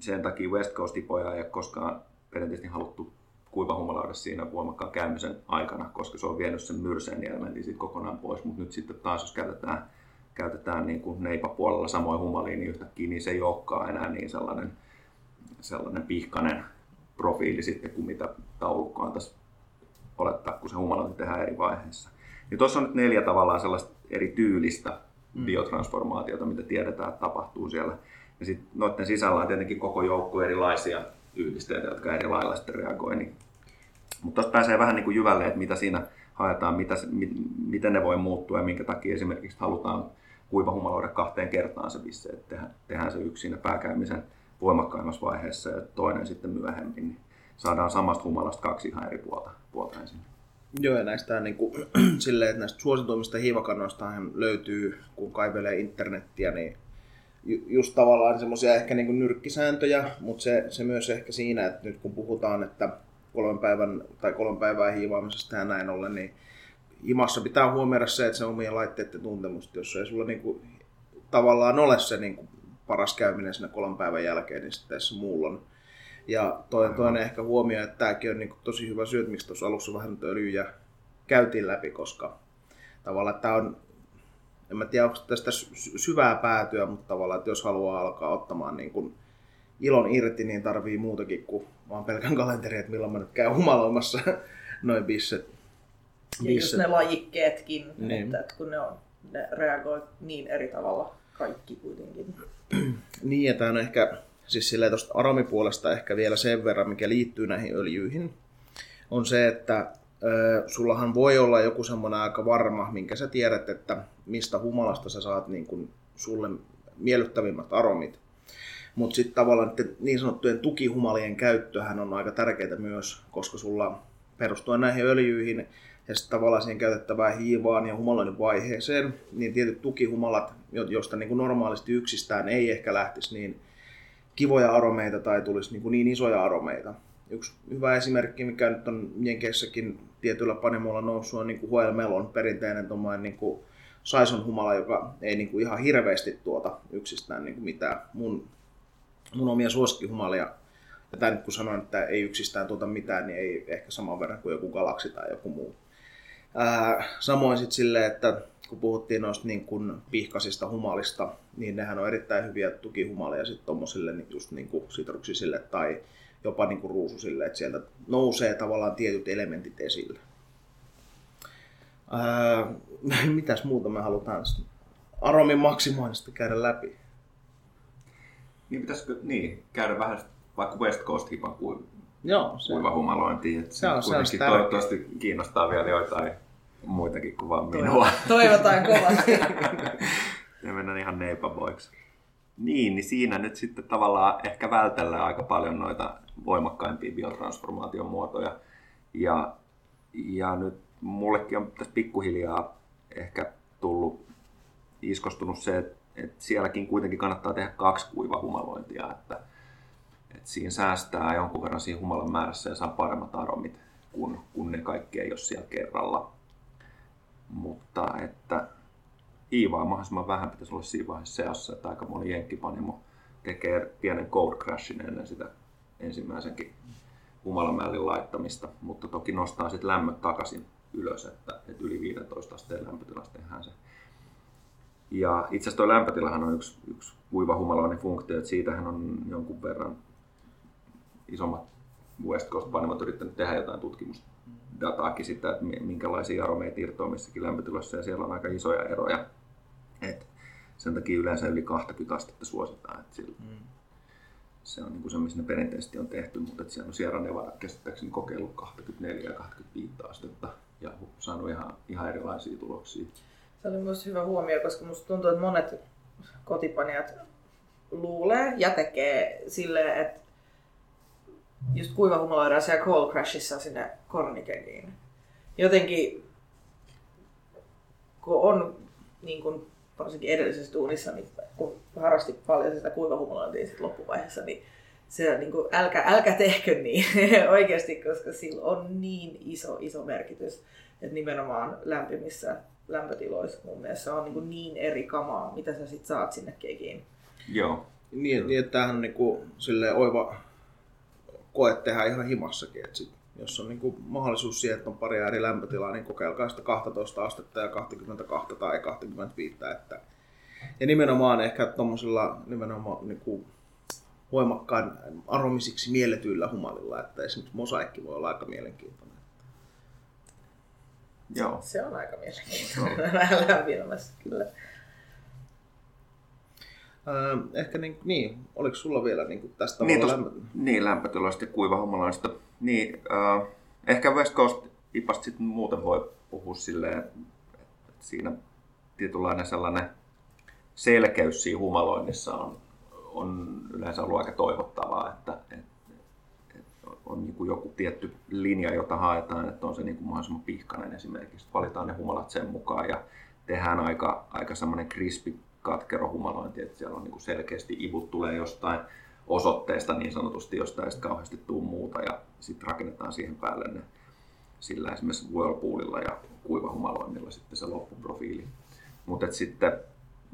sen takia West Coast-tipoja ei ole koskaan perinteisesti haluttu kuivahumaloida siinä voimakkaan käymisen aikana, koska se on vienyt sen myrseen elementin siitä kokonaan pois. Mutta nyt sitten taas, jos käytetään, käytetään niin kuin neipapuolella samoin humaliin, niin yhtäkkiä niin se ei olekaan enää niin sellainen, sellainen pihkainen profiili sitten kuin mitä taulukko antaisi olettaa, kun se humalointi tehdään eri vaiheissa. Niin tuossa on nyt neljä tavallaan sellaista eri tyylistä mm. biotransformaatiota, mitä tiedetään, että tapahtuu siellä. Ja sitten noiden sisällä on tietenkin koko joukko erilaisia yhdisteitä, jotka eri lailla sitten reagoi. Niin. Mutta tuossa pääsee vähän niin kuin jyvälle, että mitä siinä haetaan, mitä, mi, miten ne voi muuttua ja minkä takia esimerkiksi halutaan kuivahumaloida kahteen kertaan se visse, että tehdään, tehdään se yksi siinä pääkäymisen voimakkaimmassa vaiheessa ja toinen sitten myöhemmin. Niin saadaan samasta humalasta kaksi ihan eri puolta, puolta ensin. Joo, ja näistä, niin kuin, [CLEARS THROAT] silleen, että näistä suosituimmista hiivakannoista löytyy, kun kaivelee internettiä, niin just tavallaan semmoisia ehkä niin kuin nyrkkisääntöjä, mutta se, se myös ehkä siinä, että nyt kun puhutaan, että kolmen päivän tai kolmen päivää hiivaamisesta ja näin ollen, niin himassa pitää huomioida se, että se omien laitteiden tuntemus, jos ei sulla niin kuin, tavallaan ole se niin kuin, paras käyminen siinä kolmen päivän jälkeen, niin sitten se muulla on. Ja toinen, toinen ehkä huomio, että tämäkin on niin tosi hyvä syy, miksi tuossa alussa vähän öljyjä käytiin läpi, koska tavallaan tämä on en mä tiedä, onko tästä syvää päätyä, mutta tavallaan, että jos haluaa alkaa ottamaan niin kuin ilon irti, niin tarvii muutakin kuin vaan pelkän kalenteri, että milloin mä nyt käyn humaloimassa [LAUGHS] noin bisset. Ja just ne lajikkeetkin, niin. että, että kun ne, on, ne reagoi niin eri tavalla kaikki kuitenkin. [CLEARS THROAT] niin, ja tämä on ehkä, siis silleen tuosta aromipuolesta ehkä vielä sen verran, mikä liittyy näihin öljyihin, on se, että sullahan voi olla joku semmoinen aika varma, minkä sä tiedät, että mistä humalasta sä saat niin kuin sulle miellyttävimmät aromit. Mutta sitten tavallaan niin sanottujen tukihumalien käyttöhän on aika tärkeää myös, koska sulla perustuen näihin öljyihin ja sitten tavallaan siihen käytettävään hiivaan ja humaloinnin vaiheeseen, niin tietyt tukihumalat, joista niin kuin normaalisti yksistään ei ehkä lähtisi niin kivoja aromeita tai tulisi niin, kuin niin isoja aromeita. Yksi hyvä esimerkki, mikä nyt on Jenkeissäkin tietyllä panimolla noussut, on niin kuin Hoel Melon, perinteinen niin kuin Saison humala, joka ei niin kuin ihan hirveästi tuota yksistään niin kuin mitään. Mun, mun omia suosikkihumalia, ja tämä nyt kun sanoin, että ei yksistään tuota mitään, niin ei ehkä saman verran kuin joku galaksi tai joku muu. Ää, samoin sitten silleen, että kun puhuttiin noista niin kuin pihkasista humalista, niin nehän on erittäin hyviä tukihumalia sitten tuommoisille niin just niin kuin sitruksisille tai jopa niin kuin ruususille, että sieltä nousee tavallaan tietyt elementit esille. Ää, [LAUGHS] mitäs muuta me halutaan aromin maksimoinnista käydä läpi? Niin pitäisikö niin, käydä vähän vaikka West Coast hipan kuin Joo, se, humalointiin. Että se on, se on toivottavasti kiinnostaa vielä joitain muitakin kuin vain minua. Toivotaan kovasti. [LAUGHS] ja mennään ihan neipaboiksi. Niin, niin siinä nyt sitten tavallaan ehkä vältellään aika paljon noita voimakkaimpia biotransformaation muotoja. Ja, ja nyt mullekin on tässä pikkuhiljaa ehkä tullut iskostunut se, että, että sielläkin kuitenkin kannattaa tehdä kaksi kuivahumalointia, että, että siinä säästää jonkun verran siinä humalan määrässä ja saa paremmat aromit, kun, kun ne kaikki ei ole siellä kerralla. Mutta että hiivaa mahdollisimman vähän pitäisi olla siinä vaiheessa seassa, että aika moni jenkkipanimo tekee pienen code crashin ennen sitä ensimmäisenkin humalamällin laittamista, mutta toki nostaa sitten lämmöt takaisin ylös, että, että yli 15 asteen lämpötilassa tehdään se. Ja itse asiassa tuo lämpötilahan on yksi, yksi kuiva humaloinen funktio, että siitähän on jonkun verran isommat West Coast panimot yrittänyt tehdä jotain tutkimusdataakin sitä, että minkälaisia aromeita irtoaa missäkin lämpötilassa ja siellä on aika isoja eroja. Et sen takia yleensä yli 20 astetta suositaan. Että sillä, mm. Se on niin kuin se, missä ne perinteisesti on tehty, mutta siellä on Sierra Nevada käsittääkseni kokeillut 24 ja 25 astetta ja saanut ihan, ihan erilaisia tuloksia. Se oli myös hyvä huomio, koska musta tuntuu, että monet kotipanijat luulee ja tekee silleen, että just kuivahumaloidaan siellä cold crashissa sinne kornikegiin. Jotenkin, kun on niin kun, varsinkin edellisessä tuunissa, niin kun harrasti paljon sitä kuivahumulointia sit loppuvaiheessa, niin se niin kuin, älkä, älkää tehkö niin [LAUGHS] oikeasti, koska sillä on niin iso, iso merkitys, että nimenomaan lämpimissä lämpötiloissa mun mielestä on niin, niin eri kamaa, mitä sä sit saat sinne kekiin. Joo. Niin, niin että tämähän on niin kuin, oiva koe tehdä ihan himassakin. Että sit, jos on niin kuin mahdollisuus siihen, että on pari eri lämpötilaa, niin kokeilkaa sitä 12 astetta ja 22 tai 25. Että, ja nimenomaan ehkä tuommoisilla nimenomaan niin kuin voimakkaan aromisiksi mielletyillä humalilla, että esimerkiksi mosaikki voi olla aika mielenkiintoinen. Joo. Se on aika mielenkiintoinen. Vähän lämpimässä kyllä. Öö, ehkä niin, niin, oliko sulla vielä niin kuin tästä niin, tos, lämpö... niin, lämpötiloista ja kuivahomalaista. Niin, äh, ehkä West Coast IPasta sitten muuten voi puhua silleen, että siinä tietynlainen sellainen selkeys siinä humaloinnissa on, on yleensä ollut aika toivottavaa, että, että, että on niin kuin joku tietty linja, jota haetaan, että on se niin kuin mahdollisimman pihkainen esimerkiksi. Valitaan ne humalat sen mukaan ja tehdään aika, aika semmoinen krispi katkero humalointi, että siellä on niin selkeästi ivut tulee jostain osoitteesta niin sanotusti, josta ei sitten kauheasti tuu muuta ja sitten rakennetaan siihen päälle ne sillä esimerkiksi whirlpoolilla ja kuivahumaloinnilla sitten se loppuprofiili. Mutta sitten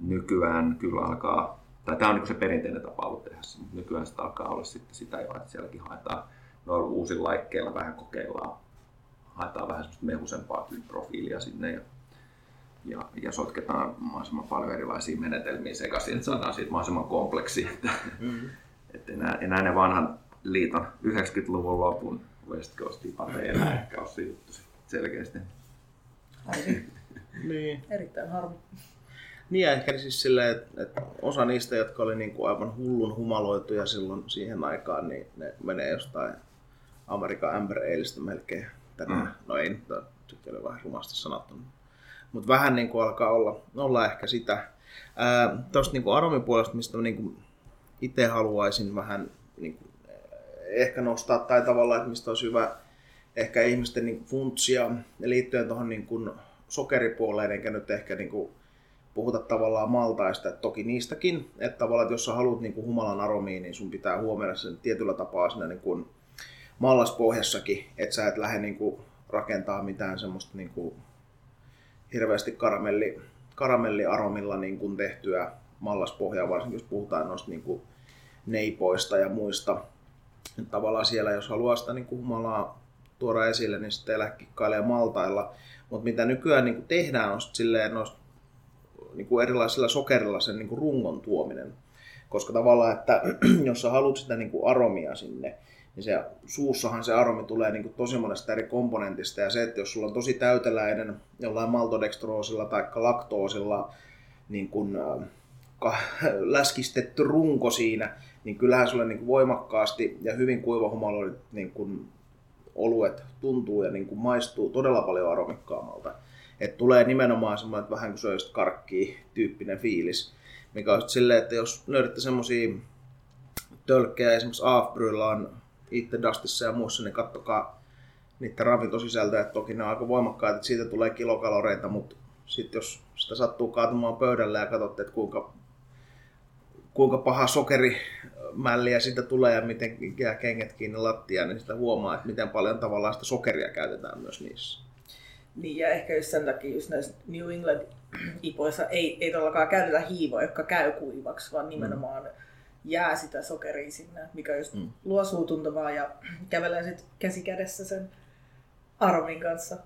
nykyään kyllä alkaa, tai tämä on niin se perinteinen tapa ollut tehdä se, mutta nykyään sitä alkaa olla sitten sitä jo, että sielläkin haetaan noilla uusilla laikkeilla vähän kokeillaan, haetaan vähän semmoista mehusempaa profiilia sinne ja ja, ja sotketaan mahdollisimman paljon erilaisia menetelmiä sekaisin, että saadaan siitä mahdollisimman kompleksi. Että, mm-hmm. [LAUGHS] että enää, enää ne vanhan liiton 90-luvun lopun West Coast tipat ei enää ehkä ole se juttu selkeästi. [LAUGHS] niin. Erittäin harmi. Niin ja ehkä siis silleen, että, että osa niistä, jotka oli niin kuin aivan hullun humaloituja silloin siihen aikaan, niin ne menee jostain Amerikan Amber Aleista melkein tänään. Mm. No ei nyt, oli vähän rumasti sanottu mutta vähän niin kuin alkaa olla, olla ehkä sitä. Tuosta niin aromin puolesta, mistä niin kuin itse haluaisin vähän niin kuin, ehkä nostaa, tai tavallaan, että mistä olisi hyvä ehkä ihmisten niin funtsia liittyen tuohon niin kuin sokeripuoleen, enkä nyt ehkä niin kuin puhuta tavallaan maltaista, että toki niistäkin, että tavallaan, että jos sä haluat niin kuin humalan aromiin, niin sun pitää huomioida sen tietyllä tapaa siinä niin kuin mallaspohjassakin, että sä et lähde niin kuin rakentaa mitään semmoista niin kuin hirveästi karamelli, karamelliaromilla niin kuin tehtyä mallaspohjaa, varsinkin jos puhutaan noista niin kuin neipoista ja muista. Et tavallaan siellä, jos haluaa sitä niin kuin humalaa tuoda esille, niin sitten elää kikkailee maltailla. Mutta mitä nykyään niin kuin tehdään, on silleen noista, niin kuin erilaisilla sokerilla sen niin kuin rungon tuominen. Koska tavallaan, että [CLEARS THROAT] jos sä haluat sitä niin kuin aromia sinne, niin se, suussahan se aromi tulee niin tosi monesta eri komponentista. Ja se, että jos sulla on tosi täyteläinen jollain maltodextroosilla tai laktoosilla niin kuin, äh, läskistetty runko siinä, niin kyllähän sulle niin voimakkaasti ja hyvin kuivahumaloidut niin kuin oluet tuntuu ja niin kuin maistuu todella paljon aromikkaammalta. Et tulee nimenomaan semmoinen, että vähän kuin se olisi karkki tyyppinen fiilis, mikä on silleen, että jos löydätte semmoisia tölkkejä, esimerkiksi Afbryllä on itse Dustissa ja muussa, niin kattokaa niiden ravintosisältöjä. Toki ne on aika voimakkaita, että siitä tulee kilokaloreita, mutta sitten jos sitä sattuu kaatumaan pöydälle ja katsotte, että kuinka, kuinka paha sokerimälliä siitä tulee ja miten jää kengät kiinni lattiaan, niin sitä huomaa, että miten paljon tavallaan sitä sokeria käytetään myös niissä. Niin ja ehkä just sen takia just näissä New England ipoissa ei, ei todellakaan käytetä hiivoja, jotka käy kuivaksi, vaan nimenomaan mm jää sitä sokeria sinne, mikä just mm. luo suutuntavaa ja kävelee sitten käsi kädessä sen aromin kanssa.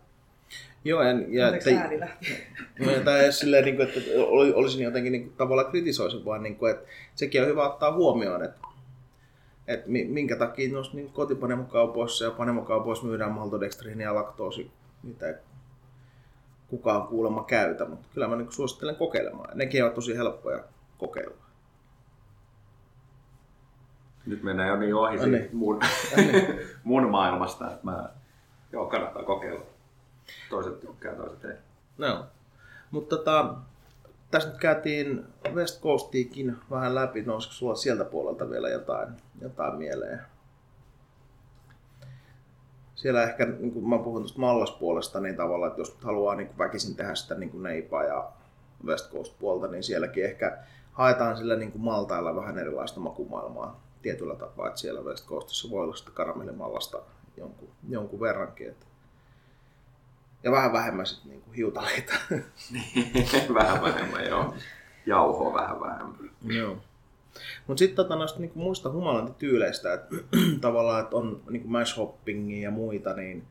Joo, en, ja, lähti. No, tai edes silleen, niin kuin, että oli- olisin jotenkin niin kuin, tavallaan kritisoisin, vaan niin kuin, että sekin on hyvä ottaa huomioon, että, että mi- minkä takia noissa niin kotipanemokaupoissa ja panemokaupoissa myydään maltodextriini ja laktoosi, mitä ei kukaan kuulemma käytä, mutta kyllä mä niin suosittelen kokeilemaan. Nekin ovat tosi helppoja kokeilla. Nyt mennään jo niin ohi No niin. mun, [LAUGHS] mun maailmasta, että mä, joo, kannattaa kokeilla. Toiset tykkää, toiset ei. No. Mutta tota, tässä nyt käytiin West Coastiikin vähän läpi. Nousiko sulla sieltä puolelta vielä jotain, jotain mieleen? Siellä ehkä, niin kuin mä puhun tuosta mallaspuolesta, niin tavallaan, että jos haluaa niin väkisin tehdä sitä niin neipaa ja West Coast puolta, niin sielläkin ehkä haetaan sillä niin kuin maltailla vähän erilaista makumaailmaa tietyllä tapaa, että siellä West Coastissa voi olla sitä karamellimallasta jonkun, jonkun verrankin. Että ja vähän vähemmän sitten niinku hiutaleita. [LAUGHS] vähän vähemmän, joo. Jauhoa vähän vähemmän. Joo. Mutta sitten tota, noista niinku muista humalantityyleistä, että [CLEARS THROAT] tavallaan, että on niinku mash hoppingia ja muita, niin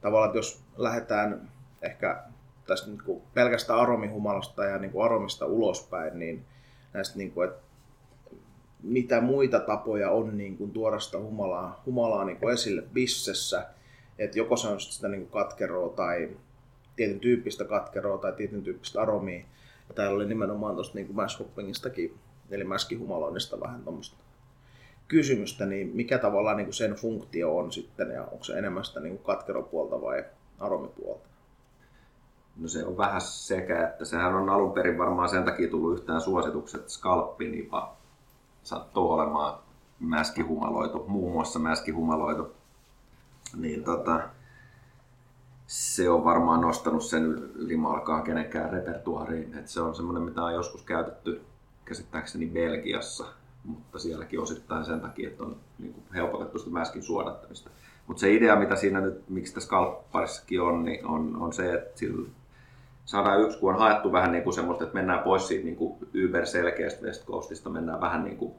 tavallaan, että jos lähdetään ehkä tästä niinku pelkästä aromihumalasta ja niinku aromista ulospäin, niin näistä, niinku, että mitä muita tapoja on niinku tuoda sitä humalaa, humalaa niinku esille bissessä, että joko se on sit sitä niinku katkeroa tai tietyn tyyppistä katkeroa tai tietyn tyyppistä aromia. Ja täällä oli nimenomaan tuosta niin mash hoppingistakin, eli mäskihumaloinnista vähän tuommoista kysymystä, niin mikä tavallaan niin kuin sen funktio on sitten, ja onko se enemmän sitä niin kuin katkeropuolta vai aromipuolta? No se on vähän sekä, että sehän on alun perin varmaan sen takia tullut yhtään suositukset skalppinipa sattuu olemaan mäskihumaloitu, muun muassa mäskihumaloitu. Niin tota, se on varmaan nostanut sen ylimalkaan kenenkään repertuariin. Et se on semmoinen, mitä on joskus käytetty käsittääkseni Belgiassa, mutta sielläkin osittain sen takia, että on niin kuin helpotettu sitä mäskin suodattamista. Mutta se idea, mitä siinä nyt, miksi tässä kalpparissakin on, niin on, on se, että sillä saadaan yksi, kun on haettu vähän niin kuin semmoista, että mennään pois siitä niin kuin Uber-selkeästä West Coastista, mennään vähän niin kuin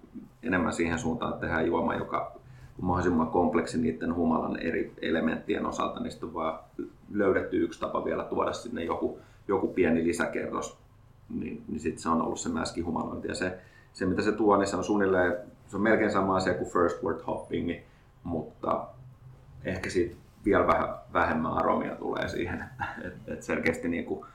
enemmän siihen suuntaan, että tehdään juoma, joka on mahdollisimman kompleksi niiden humalan eri elementtien osalta, niin sitten on vaan löydetty yksi tapa vielä tuoda sinne joku, joku pieni lisäkerros, niin, niin sitten se on ollut se mäskihumalointi. Ja se, se, mitä se tuo, niin se on suunnilleen, se on melkein sama asia kuin first word hopping, mutta ehkä siitä vielä vähän vähemmän aromia tulee siihen, että et, et selkeästi niin kuin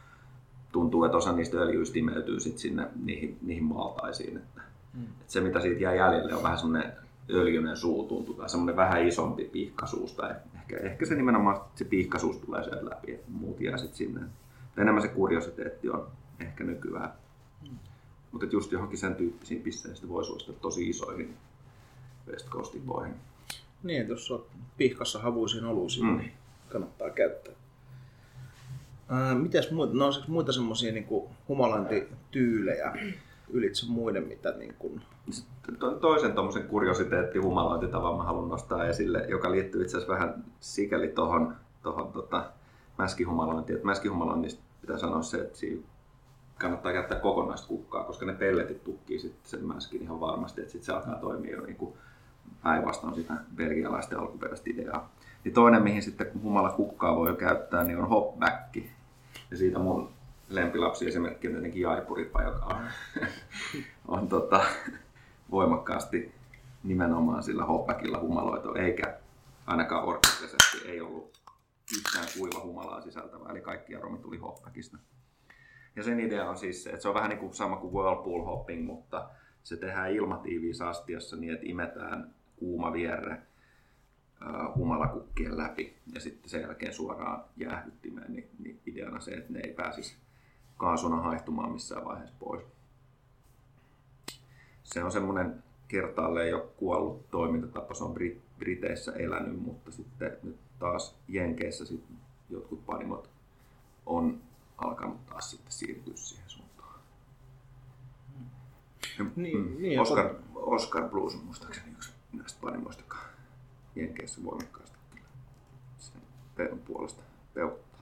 tuntuu, että osa niistä öljyistä imeytyy sit sinne niihin, niihin maltaisiin. Että, mm. että se, mitä siitä jää jäljelle, on vähän semmoinen öljyinen suu tuntuu, tai semmoinen vähän isompi piikkasuus, tai ehkä, ehkä se nimenomaan se piikkasuus tulee sieltä läpi, että muut jää sitten sinne. Mutta enemmän se kuriositeetti on ehkä nykyään. Mm. Mutta just johonkin sen tyyppisiin pisteisiin voi suositella tosi isoihin West Coastin poihin. Niin, jos olet pihkassa havuisiin oluisiin, mm. niin kannattaa käyttää. Mitäs muita, no muita semmoisia niin humalointityylejä ylitse muiden, mitä niin kuin... Sitten toisen tuommoisen kuriositeetti humalointitavan mä haluan nostaa esille, joka liittyy itse asiassa vähän sikäli tuohon tohon, tota, mäskihumalointiin. Että mäskihumaloinnista pitää sanoa se, että siinä kannattaa käyttää kokonaista kukkaa, koska ne pelletit tukkii sitten sen mäskin ihan varmasti, että sitten se alkaa toimia jo niin kuin päinvastoin sitä belgialaisten alkuperäistä ideaa. Niin toinen, mihin sitten humala kukkaa voi käyttää, niin on hopback. Ja siitä mun lempilapsi esimerkki on tietenkin jaipuripa, joka on, [LAUGHS] on tota, voimakkaasti nimenomaan sillä hopbackilla humaloitu, eikä ainakaan orkisresepti ei ollut yhtään kuiva humalaa sisältävää, eli kaikki aromi tuli hopbackista. Ja sen idea on siis se, että se on vähän niin kuin sama kuin whirlpool hopping, mutta se tehdään ilmatiiviissä astiassa niin, että imetään kuuma vierre humalakukkien läpi ja sitten sen jälkeen suoraan jäähdyttimeen, niin, niin ideana se, että ne ei pääsisi kaasuna haihtumaan missään vaiheessa pois. Se on semmoinen kertaalleen jo kuollut toimintatapa, se on Brit- Briteissä elänyt, mutta sitten nyt taas Jenkeissä sitten jotkut panimot on alkanut taas sitten siirtyä siihen suuntaan. Niin, mm, niin, Oscar, Oscar Blues on muistaakseni yksi näistä panimoista, joka Jenkeissä voimakkaasti kyllä sen peun puolesta peukuttaa.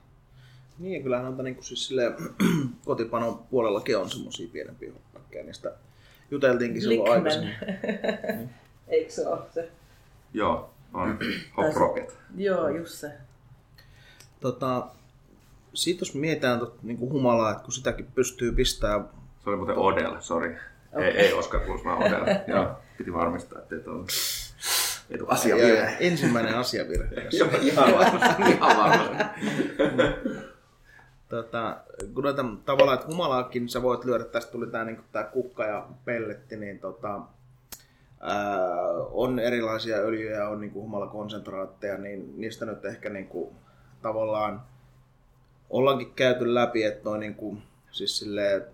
Niin, ja kyllähän noita niin kuin siis silleen, [CLEARS THROAT] kotipanon puolellakin on semmoisia pienempiä hoppakkeja, niistä juteltiinkin silloin Lickman. aikaisemmin. [LAUGHS] Eikö se ole se? Joo, on [CLEARS THROAT] Hop Rocket. Joo, just se. Tota, siitä jos mietitään tot, niin kuin humalaa, että kun sitäkin pystyy pistämään... Se oli muuten Odell, sori. Okay. Ei, ei Oskar Kuusma Odell. [LAUGHS] Joo, piti varmistaa, että ei tuolla... Ei tuo asia Ja, ensimmäinen asiavirhe. [LAUGHS] Joo, ihan varmasti. Ihan varmasti. tota, kun noita tavallaan, että humalaakin sä voit lyödä, tästä tuli tää, niin tää kukka ja pelletti, niin tota, ää, on erilaisia öljyjä, on niin humalakonsentraatteja, niin niistä nyt ehkä niin kuin, tavallaan ollaankin käyty läpi, että noin niin kuin, siis silleen,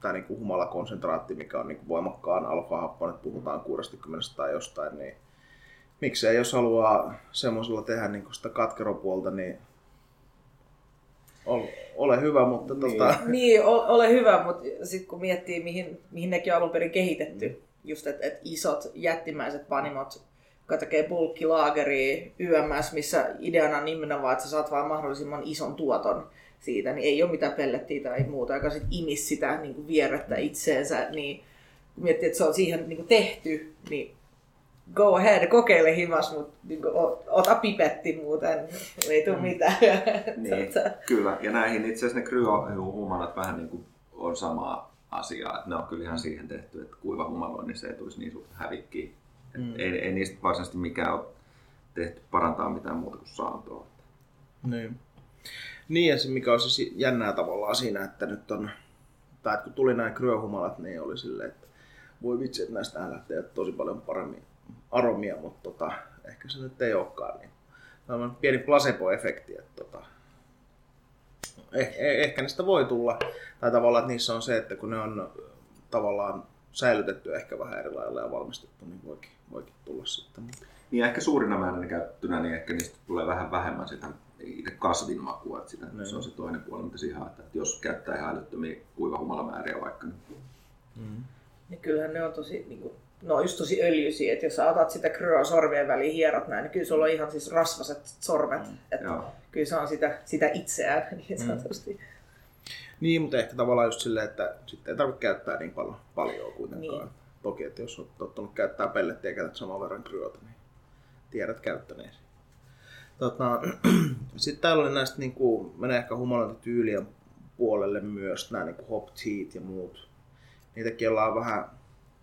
tämä niin humalakonsentraatti, mikä on niin kuin voimakkaan alfa-happon, että puhutaan 60 tai jostain, niin miksei jos haluaa semmoisella tehdä niin sitä katkeropuolta, niin ole hyvä, mutta niin. tota... Niin, ole hyvä, mutta sitten kun miettii, mihin, mihin nekin on alun perin kehitetty, mm. just että et isot jättimäiset panimot, jotka tekee bulkkilaageria YMS, missä ideana on nimenomaan, että sä saat vaan mahdollisimman ison tuoton siitä, niin ei ole mitään pellettiä tai muuta, joka sitten imis sitä niin kuin vierrettä itseensä, niin kun miettii, että se on siihen niin kuin tehty, niin go ahead, kokeile himas, mutta niin kuin, ota pipetti muuten, ei tule mm. mitään. [LAUGHS] niin, kyllä, ja näihin itse asiassa ne kryohumalat vähän niin kuin on samaa asiaa, että ne on kyllä ihan siihen tehty, että kuiva humaloin, niin se ei tulisi niin suurta hävikkiä. Mm. Ei, ei niistä varsinaisesti mikään ole tehty parantaa mitään muuta kuin saantoa. Niin. Niin ja se mikä on siis jännää tavallaan siinä, että nyt on, tai että kun tuli nämä kryohumalat, niin oli silleen, että voi vitsi, että näistä lähtee tosi paljon paremmin aromia, mutta tota, ehkä se nyt ei olekaan. Niin. Tämä on pieni placebo-efekti, että tota, eh, eh, ehkä niistä voi tulla, tai tavallaan, että niissä on se, että kun ne on tavallaan säilytetty ehkä vähän eri lailla ja valmistettu, niin voikin, voikin tulla sitten. Niin ehkä suurina määränä käyttynä, niin ehkä niistä tulee vähän vähemmän sitä itse kasvin makua, että sitä, se on se toinen puoli, mitä siihen että jos käyttää ihan älyttömiä kuivahumalamääriä vaikka. Niin... Mm. Niin kyllähän ne on tosi, niin kuin, no just tosi öljyisiä, että jos sä otat sitä kryoa sormien väliin hierot näin, niin kyllä sulla on ihan siis rasvaset sormet, mm. että Joo. kyllä se on sitä, sitä itseään [LAUGHS] niin mm. sanotusti. Mm. Niin, mutta ehkä tavallaan just silleen, että sitten ei tarvitse käyttää niin paljon, paljon kuitenkaan. Niin. Toki, että jos olet tottunut käyttää pellettiä ja käytät saman verran kryota, niin tiedät käyttäneesi. Tota, [CLEARS THROAT] sitten täällä oli näistä, niin kuin, menee ehkä humalointityylien puolelle myös nämä niin hop teat ja muut. Niitäkin ollaan vähän,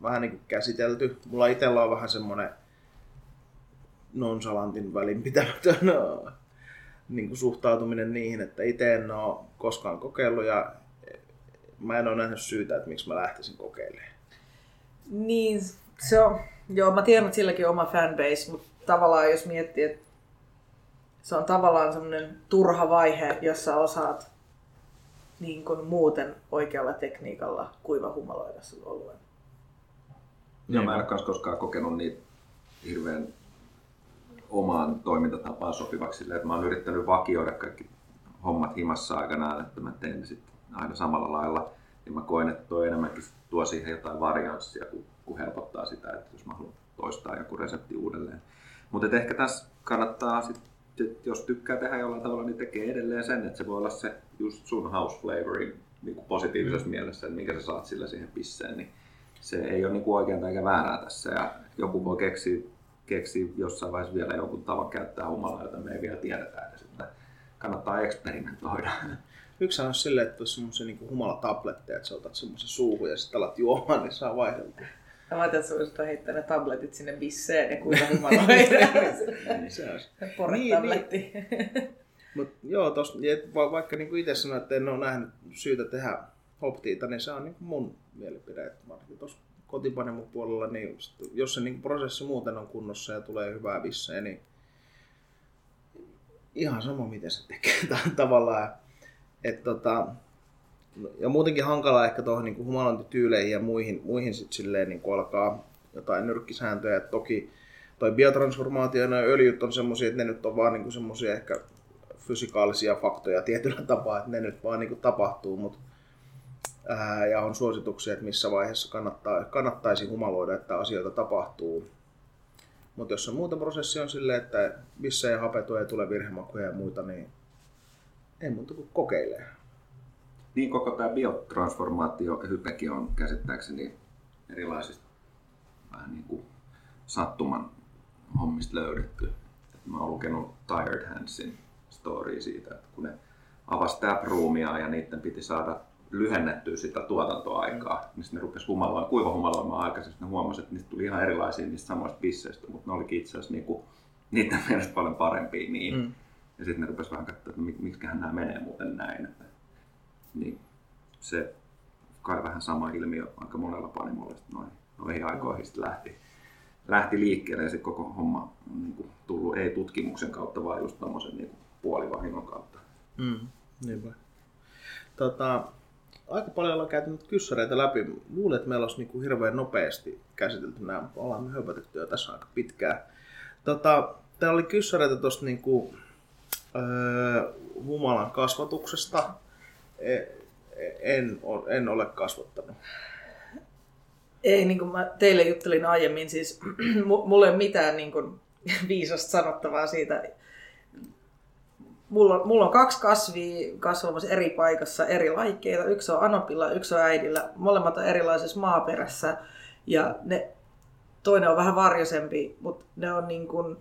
vähän niin kuin käsitelty. Mulla itsellä on vähän semmoinen nonsalantin välinpitämätön [LAUGHS] niin kuin suhtautuminen niihin, että itse en ole koskaan kokeillut ja mä en ole nähnyt syytä, että miksi mä lähtisin kokeilemaan. Niin, se on, joo, mä tiedän, että silläkin on oma fanbase, mutta tavallaan jos miettii, että se on tavallaan semmoinen turha vaihe, jossa osaat niin kuin muuten oikealla tekniikalla kuivahumaloida sun oluen. Joo, mä en ole koskaan kokenut niitä hirveän omaan toimintatapaan sopivaksi silleen, että mä oon yrittänyt vakioida kaikki hommat himassa aikanaan, että mä teen ne sitten aina samalla lailla. Ja mä koen, että tuo enemmänkin tuo siihen jotain varianssia, kun, kun helpottaa sitä, että jos mä haluan toistaa joku resepti uudelleen. Mutta ehkä tässä kannattaa sit, jos tykkää tehdä jollain tavalla, niin tekee edelleen sen, että se voi olla se just sun house flavorin niin kuin positiivisessa mm. mielessä, että minkä sä saat sillä siihen pisseen, niin se ei ole niin oikein eikä väärää tässä. Ja joku voi keksiä, keksiä jossain vaiheessa vielä jonkun tavan käyttää humalaa, jota me ei vielä tiedetä edes, että kannattaa eksperimentoida. Yksi on silleen, että olisi semmoisia niin humala-tabletteja, että sä otat semmoisen suuhun ja sitten alat juomaan, niin saa vaihdeltua. Mä ajattelin, että sä voisit heittää ne tabletit sinne bisseen ja kuinka [LAUGHS] humaloida. niin se olisi. Niin, niin. Mut joo, tos, va, vaikka niin itse sanoin, että en ole nähnyt syytä tehdä hoptiita, niin se on niin mun mielipide. Että varsinkin tuossa kotipanemon puolella, niin jos se niin prosessi muuten on kunnossa ja tulee hyvää bissejä, niin ihan sama miten se tekee [LAUGHS] tavallaan. Et tota, ja muutenkin hankalaa ehkä tuohon niin humalointityyleihin ja muihin, muihin sit silleen niin alkaa jotain nyrkkisääntöjä. Et toki toi biotransformaatio ja öljyt on semmoisia, että ne nyt on vaan niin semmoisia ehkä fysikaalisia faktoja tietyllä tapaa, että ne nyt vaan niin tapahtuu, mutta ää, ja on suosituksia, että missä vaiheessa kannattaa, kannattaisi humaloida, että asioita tapahtuu. Mutta jos on muuta prosessi on silleen, että missä ei hapetua ei tule virhemakuja ja muita, niin ei muuta kuin kokeilee. Niin koko tämä biotransformaatio hypekin on käsittääkseni erilaisista vähän niin kuin sattuman hommista löydetty. Et mä oon lukenut Tired Handsin story siitä, että kun ne avasi taproomia ja niiden piti saada lyhennettyä sitä tuotantoaikaa, niin ne rupesi humaloimaan, kuiva humaloimaan aikaisesti. Ne huomasivat, että niistä tuli ihan erilaisia niistä samoista bisseistä, mutta ne olikin itse asiassa niinku, niiden [LAUGHS] mielestä paljon parempia niin. Mm. Ja sitten ne rupesi vähän katsoa, että miksi nämä menee muuten näin. Että, niin se kai vähän sama ilmiö aika monella panimolla noin, noihin aikoihin sitten lähti, lähti liikkeelle ja sitten koko homma on niin kuin, tullut ei tutkimuksen kautta, vaan just tämmöisen niin puolivahingon kautta. Mm, niinpä. Tota, aika paljon ollaan käyty nyt kyssäreitä läpi. Luulen, että meillä olisi niin kuin hirveän nopeasti käsitelty nämä, mutta ollaan me höpötetty jo tässä aika pitkään. Tota, täällä oli kyssäreitä tuosta niin kuin, öö, humalan kasvatuksesta. E, en, en ole kasvattanut. Ei, niin kuin mä teille juttelin aiemmin, siis [CLEARS THROAT] mulla ei ole mitään niin kuin, [LAUGHS] viisasta sanottavaa siitä. Mulla on, mulla on kaksi kasvia kasvamassa eri paikassa, eri laikkeita. Yksi on Anopilla, yksi on äidillä. Molemmat on erilaisessa maaperässä. Ja ne, toinen on vähän varjoisempi, mutta ne on niin kuin,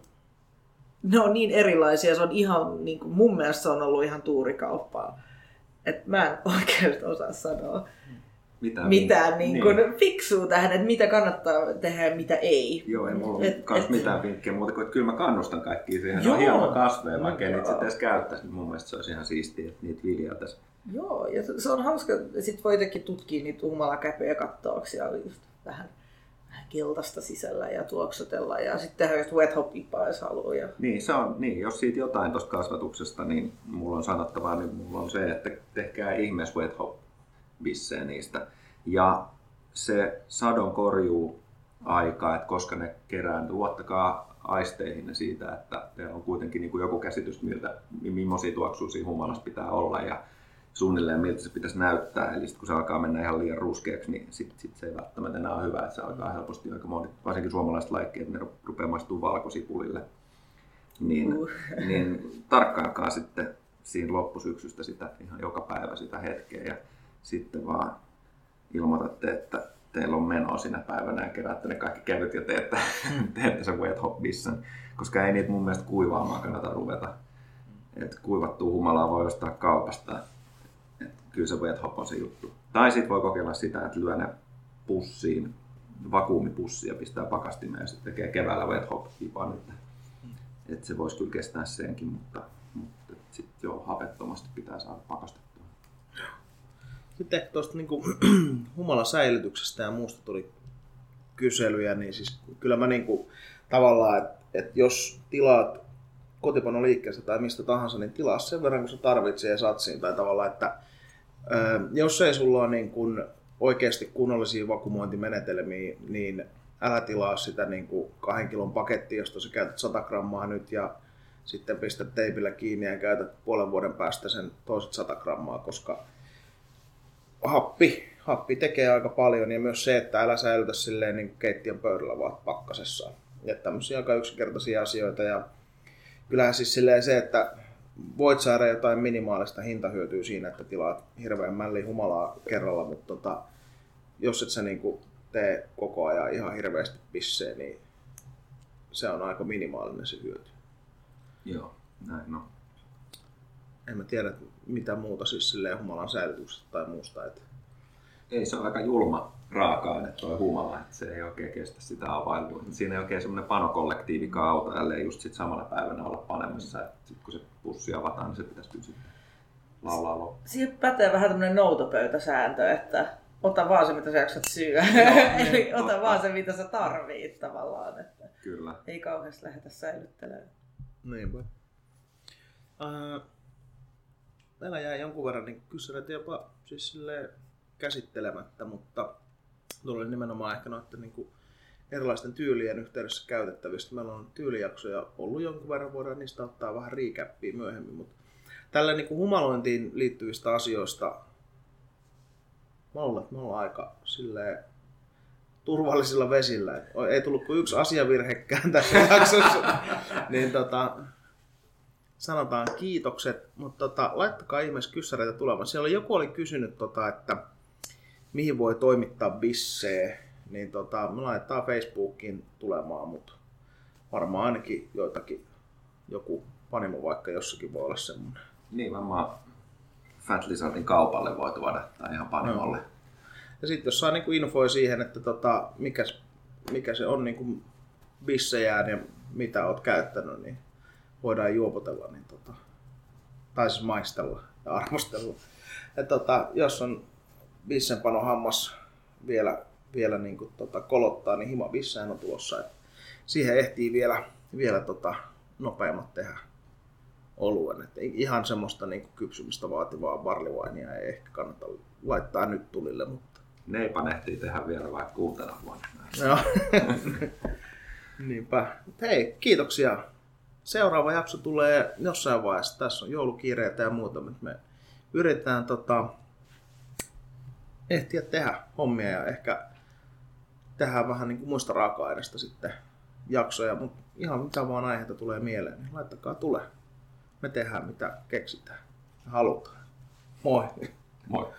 ne on niin erilaisia. Se on ihan, niin kuin, mun mielestä se on ollut ihan tuurikauppaa että mä en [LAUGHS] oikeasti osaa sanoa mitään, mitään niin, niin kuin niin. fiksua tähän, että mitä kannattaa tehdä ja mitä ei. Joo, ei mulla et, ole et, mitään vinkkiä muuta kuin, että kyllä mä kannustan kaikkia siihen. Se on hieno kasveja, vaikka no, niitä edes käyttäisi, niin mun mielestä se olisi ihan siistiä, että niitä viljeltäisiin. Joo, ja se on hauska, sitten voi jotenkin tutkia niitä humalakäpöjä kattoaksia just vähän keltaista sisällä ja tuoksutella ja sitten tehdä just wet hop jos haluaa. Ja... Niin, se on, niin, jos siitä jotain tuosta kasvatuksesta, niin mulla on sanottavaa, niin mulla on se, että tehkää ihmeessä wet hop bissejä niistä. Ja se sadon korjuu aika, että koska ne kerää, niin luottakaa aisteihin siitä, että teillä on kuitenkin niin kuin joku käsitys, miltä, millaisia tuoksuisia humalassa pitää olla. Ja suunnilleen miltä se pitäisi näyttää. Eli sit kun se alkaa mennä ihan liian ruskeaksi, niin sit, sit se ei välttämättä enää ole hyvä. Että se alkaa helposti aika moni, varsinkin suomalaiset laikkeet, ne rupeaa maistuu valkosipulille. Niin, uh. niin tarkkailkaa sitten siinä loppusyksystä sitä ihan joka päivä sitä hetkeä ja sitten vaan ilmoitatte, että teillä on menoa sinä päivänä ja keräätte ne kaikki kevyt ja teette, mm. [LAUGHS] teette sen wet hop koska ei niitä mun mielestä kuivaamaan kannata ruveta. Et kuivattua humalaa voi ostaa kaupasta kyllä se wet hop on se juttu. Tai sitten voi kokeilla sitä, että lyö ne pussiin, vakuumipussia pistää pakastimeen ja sitten tekee keväällä wet hop kipan. Että, että se voisi kyllä kestää senkin, mutta, mutta sitten jo hapettomasti pitää saada pakastettua. Sitten tuosta [CLEARS THROAT] niin humalasäilytyksestä ja muusta tuli kyselyjä, niin siis kyllä mä niin kuin, tavallaan, että, että jos tilaat kotipanoliikkeestä tai mistä tahansa, niin tilaa sen verran, kun sä tarvitsee siinä. Tai tavallaan, että jos ei sulla ole niin kuin oikeasti kunnollisia vakumointimenetelmiä, niin älä tilaa sitä niin kuin kahden kilon pakettia, josta sä käytät 100 grammaa nyt ja sitten pistät teipillä kiinni ja käytät puolen vuoden päästä sen toiset 100 grammaa, koska happi, happi tekee aika paljon ja myös se, että älä säilytä silleen niin kuin keittiön pöydällä vaan pakkasessa. Ja tämmöisiä aika yksinkertaisia asioita ja kyllähän siis silleen se, että voit saada jotain minimaalista hintahyötyä siinä, että tilaat hirveän mälli humalaa kerralla, mutta tota, jos et sä niinku tee koko ajan ihan hirveästi pissee, niin se on aika minimaalinen se hyöty. Joo, näin no. En mä tiedä mitä muuta siis silleen humalan säilytyksestä tai muusta. Että... Ei, se on aika julma raaka-aine tuo humala, että se ei oikein kestä sitä availua. Siinä ei oikein semmoinen panokollektiivikaan auta, ellei just sit samana päivänä olla panemassa. Sitten kun se pussi avataan, niin se pitäisi kyllä sitten laulaa loppuun. Siihen pätee vähän tämmöinen noutopöytäsääntö, että ota vaan se, mitä sä jaksat syödä. [LAUGHS] Eli totta. ota vaan se, mitä sä tarvit tavallaan. Että Kyllä. Ei kauheasti lähdetä säilyttelemään. Niinpä. Uh, meillä jäi jonkun verran niin kysymyksiä jopa siis käsittelemättä, mutta oli nimenomaan ehkä noiden niin kuin erilaisten tyylien yhteydessä käytettävistä. Meillä on tyylijaksoja ollut jonkun verran, voidaan niistä ottaa vähän riikäppiä myöhemmin, mutta tällä niin kuin humalointiin liittyvistä asioista mä luulen, että me ollaan aika silleen turvallisilla vesillä. Ei tullut kuin yksi asiavirhekään tässä jaksossa. [LAUGHS] niin tota, sanotaan kiitokset, mutta tota, laittakaa ihmeessä kyssäreitä tulemaan. Siellä joku oli kysynyt, tota, että mihin voi toimittaa bissee, niin tota, me laitetaan Facebookiin tulemaan, mutta varmaan ainakin joitakin, joku panimo vaikka jossakin voi olla semmoinen. Niin, varmaan Fat Lizardin kaupalle voi tuoda tai ihan panimolle. Ja sitten jos saa niinku infoja siihen, että tota, mikä, mikä se on niinku bissejään ja mitä oot käyttänyt, niin voidaan juopotella, niin tota, tai siis maistella ja arvostella. Ja tota, jos on bissenpano hammas vielä, vielä niin kuin, tota, kolottaa, niin hima bissään on tulossa. Et siihen ehtii vielä, vielä tota, nopeammat tehdä oluen. Et ihan semmoista niin kuin, kypsymistä vaativaa barlivainia ei ehkä kannata laittaa nyt tulille, mutta Neipan ehtii tehdä vielä vaikka kuutena vuonna. Joo. [LAUGHS] Niinpä. Hei, kiitoksia. Seuraava jakso tulee jossain vaiheessa. Tässä on joulukiireitä ja muuta, mutta me yritetään tota, ehtiä tehdä hommia ja ehkä tehdään vähän niin kuin muista raaka-aineista sitten jaksoja, mutta ihan mitä vaan aiheita tulee mieleen, niin laittakaa tulee. Me tehdään mitä keksitään ja halutaan. Moi! Moi!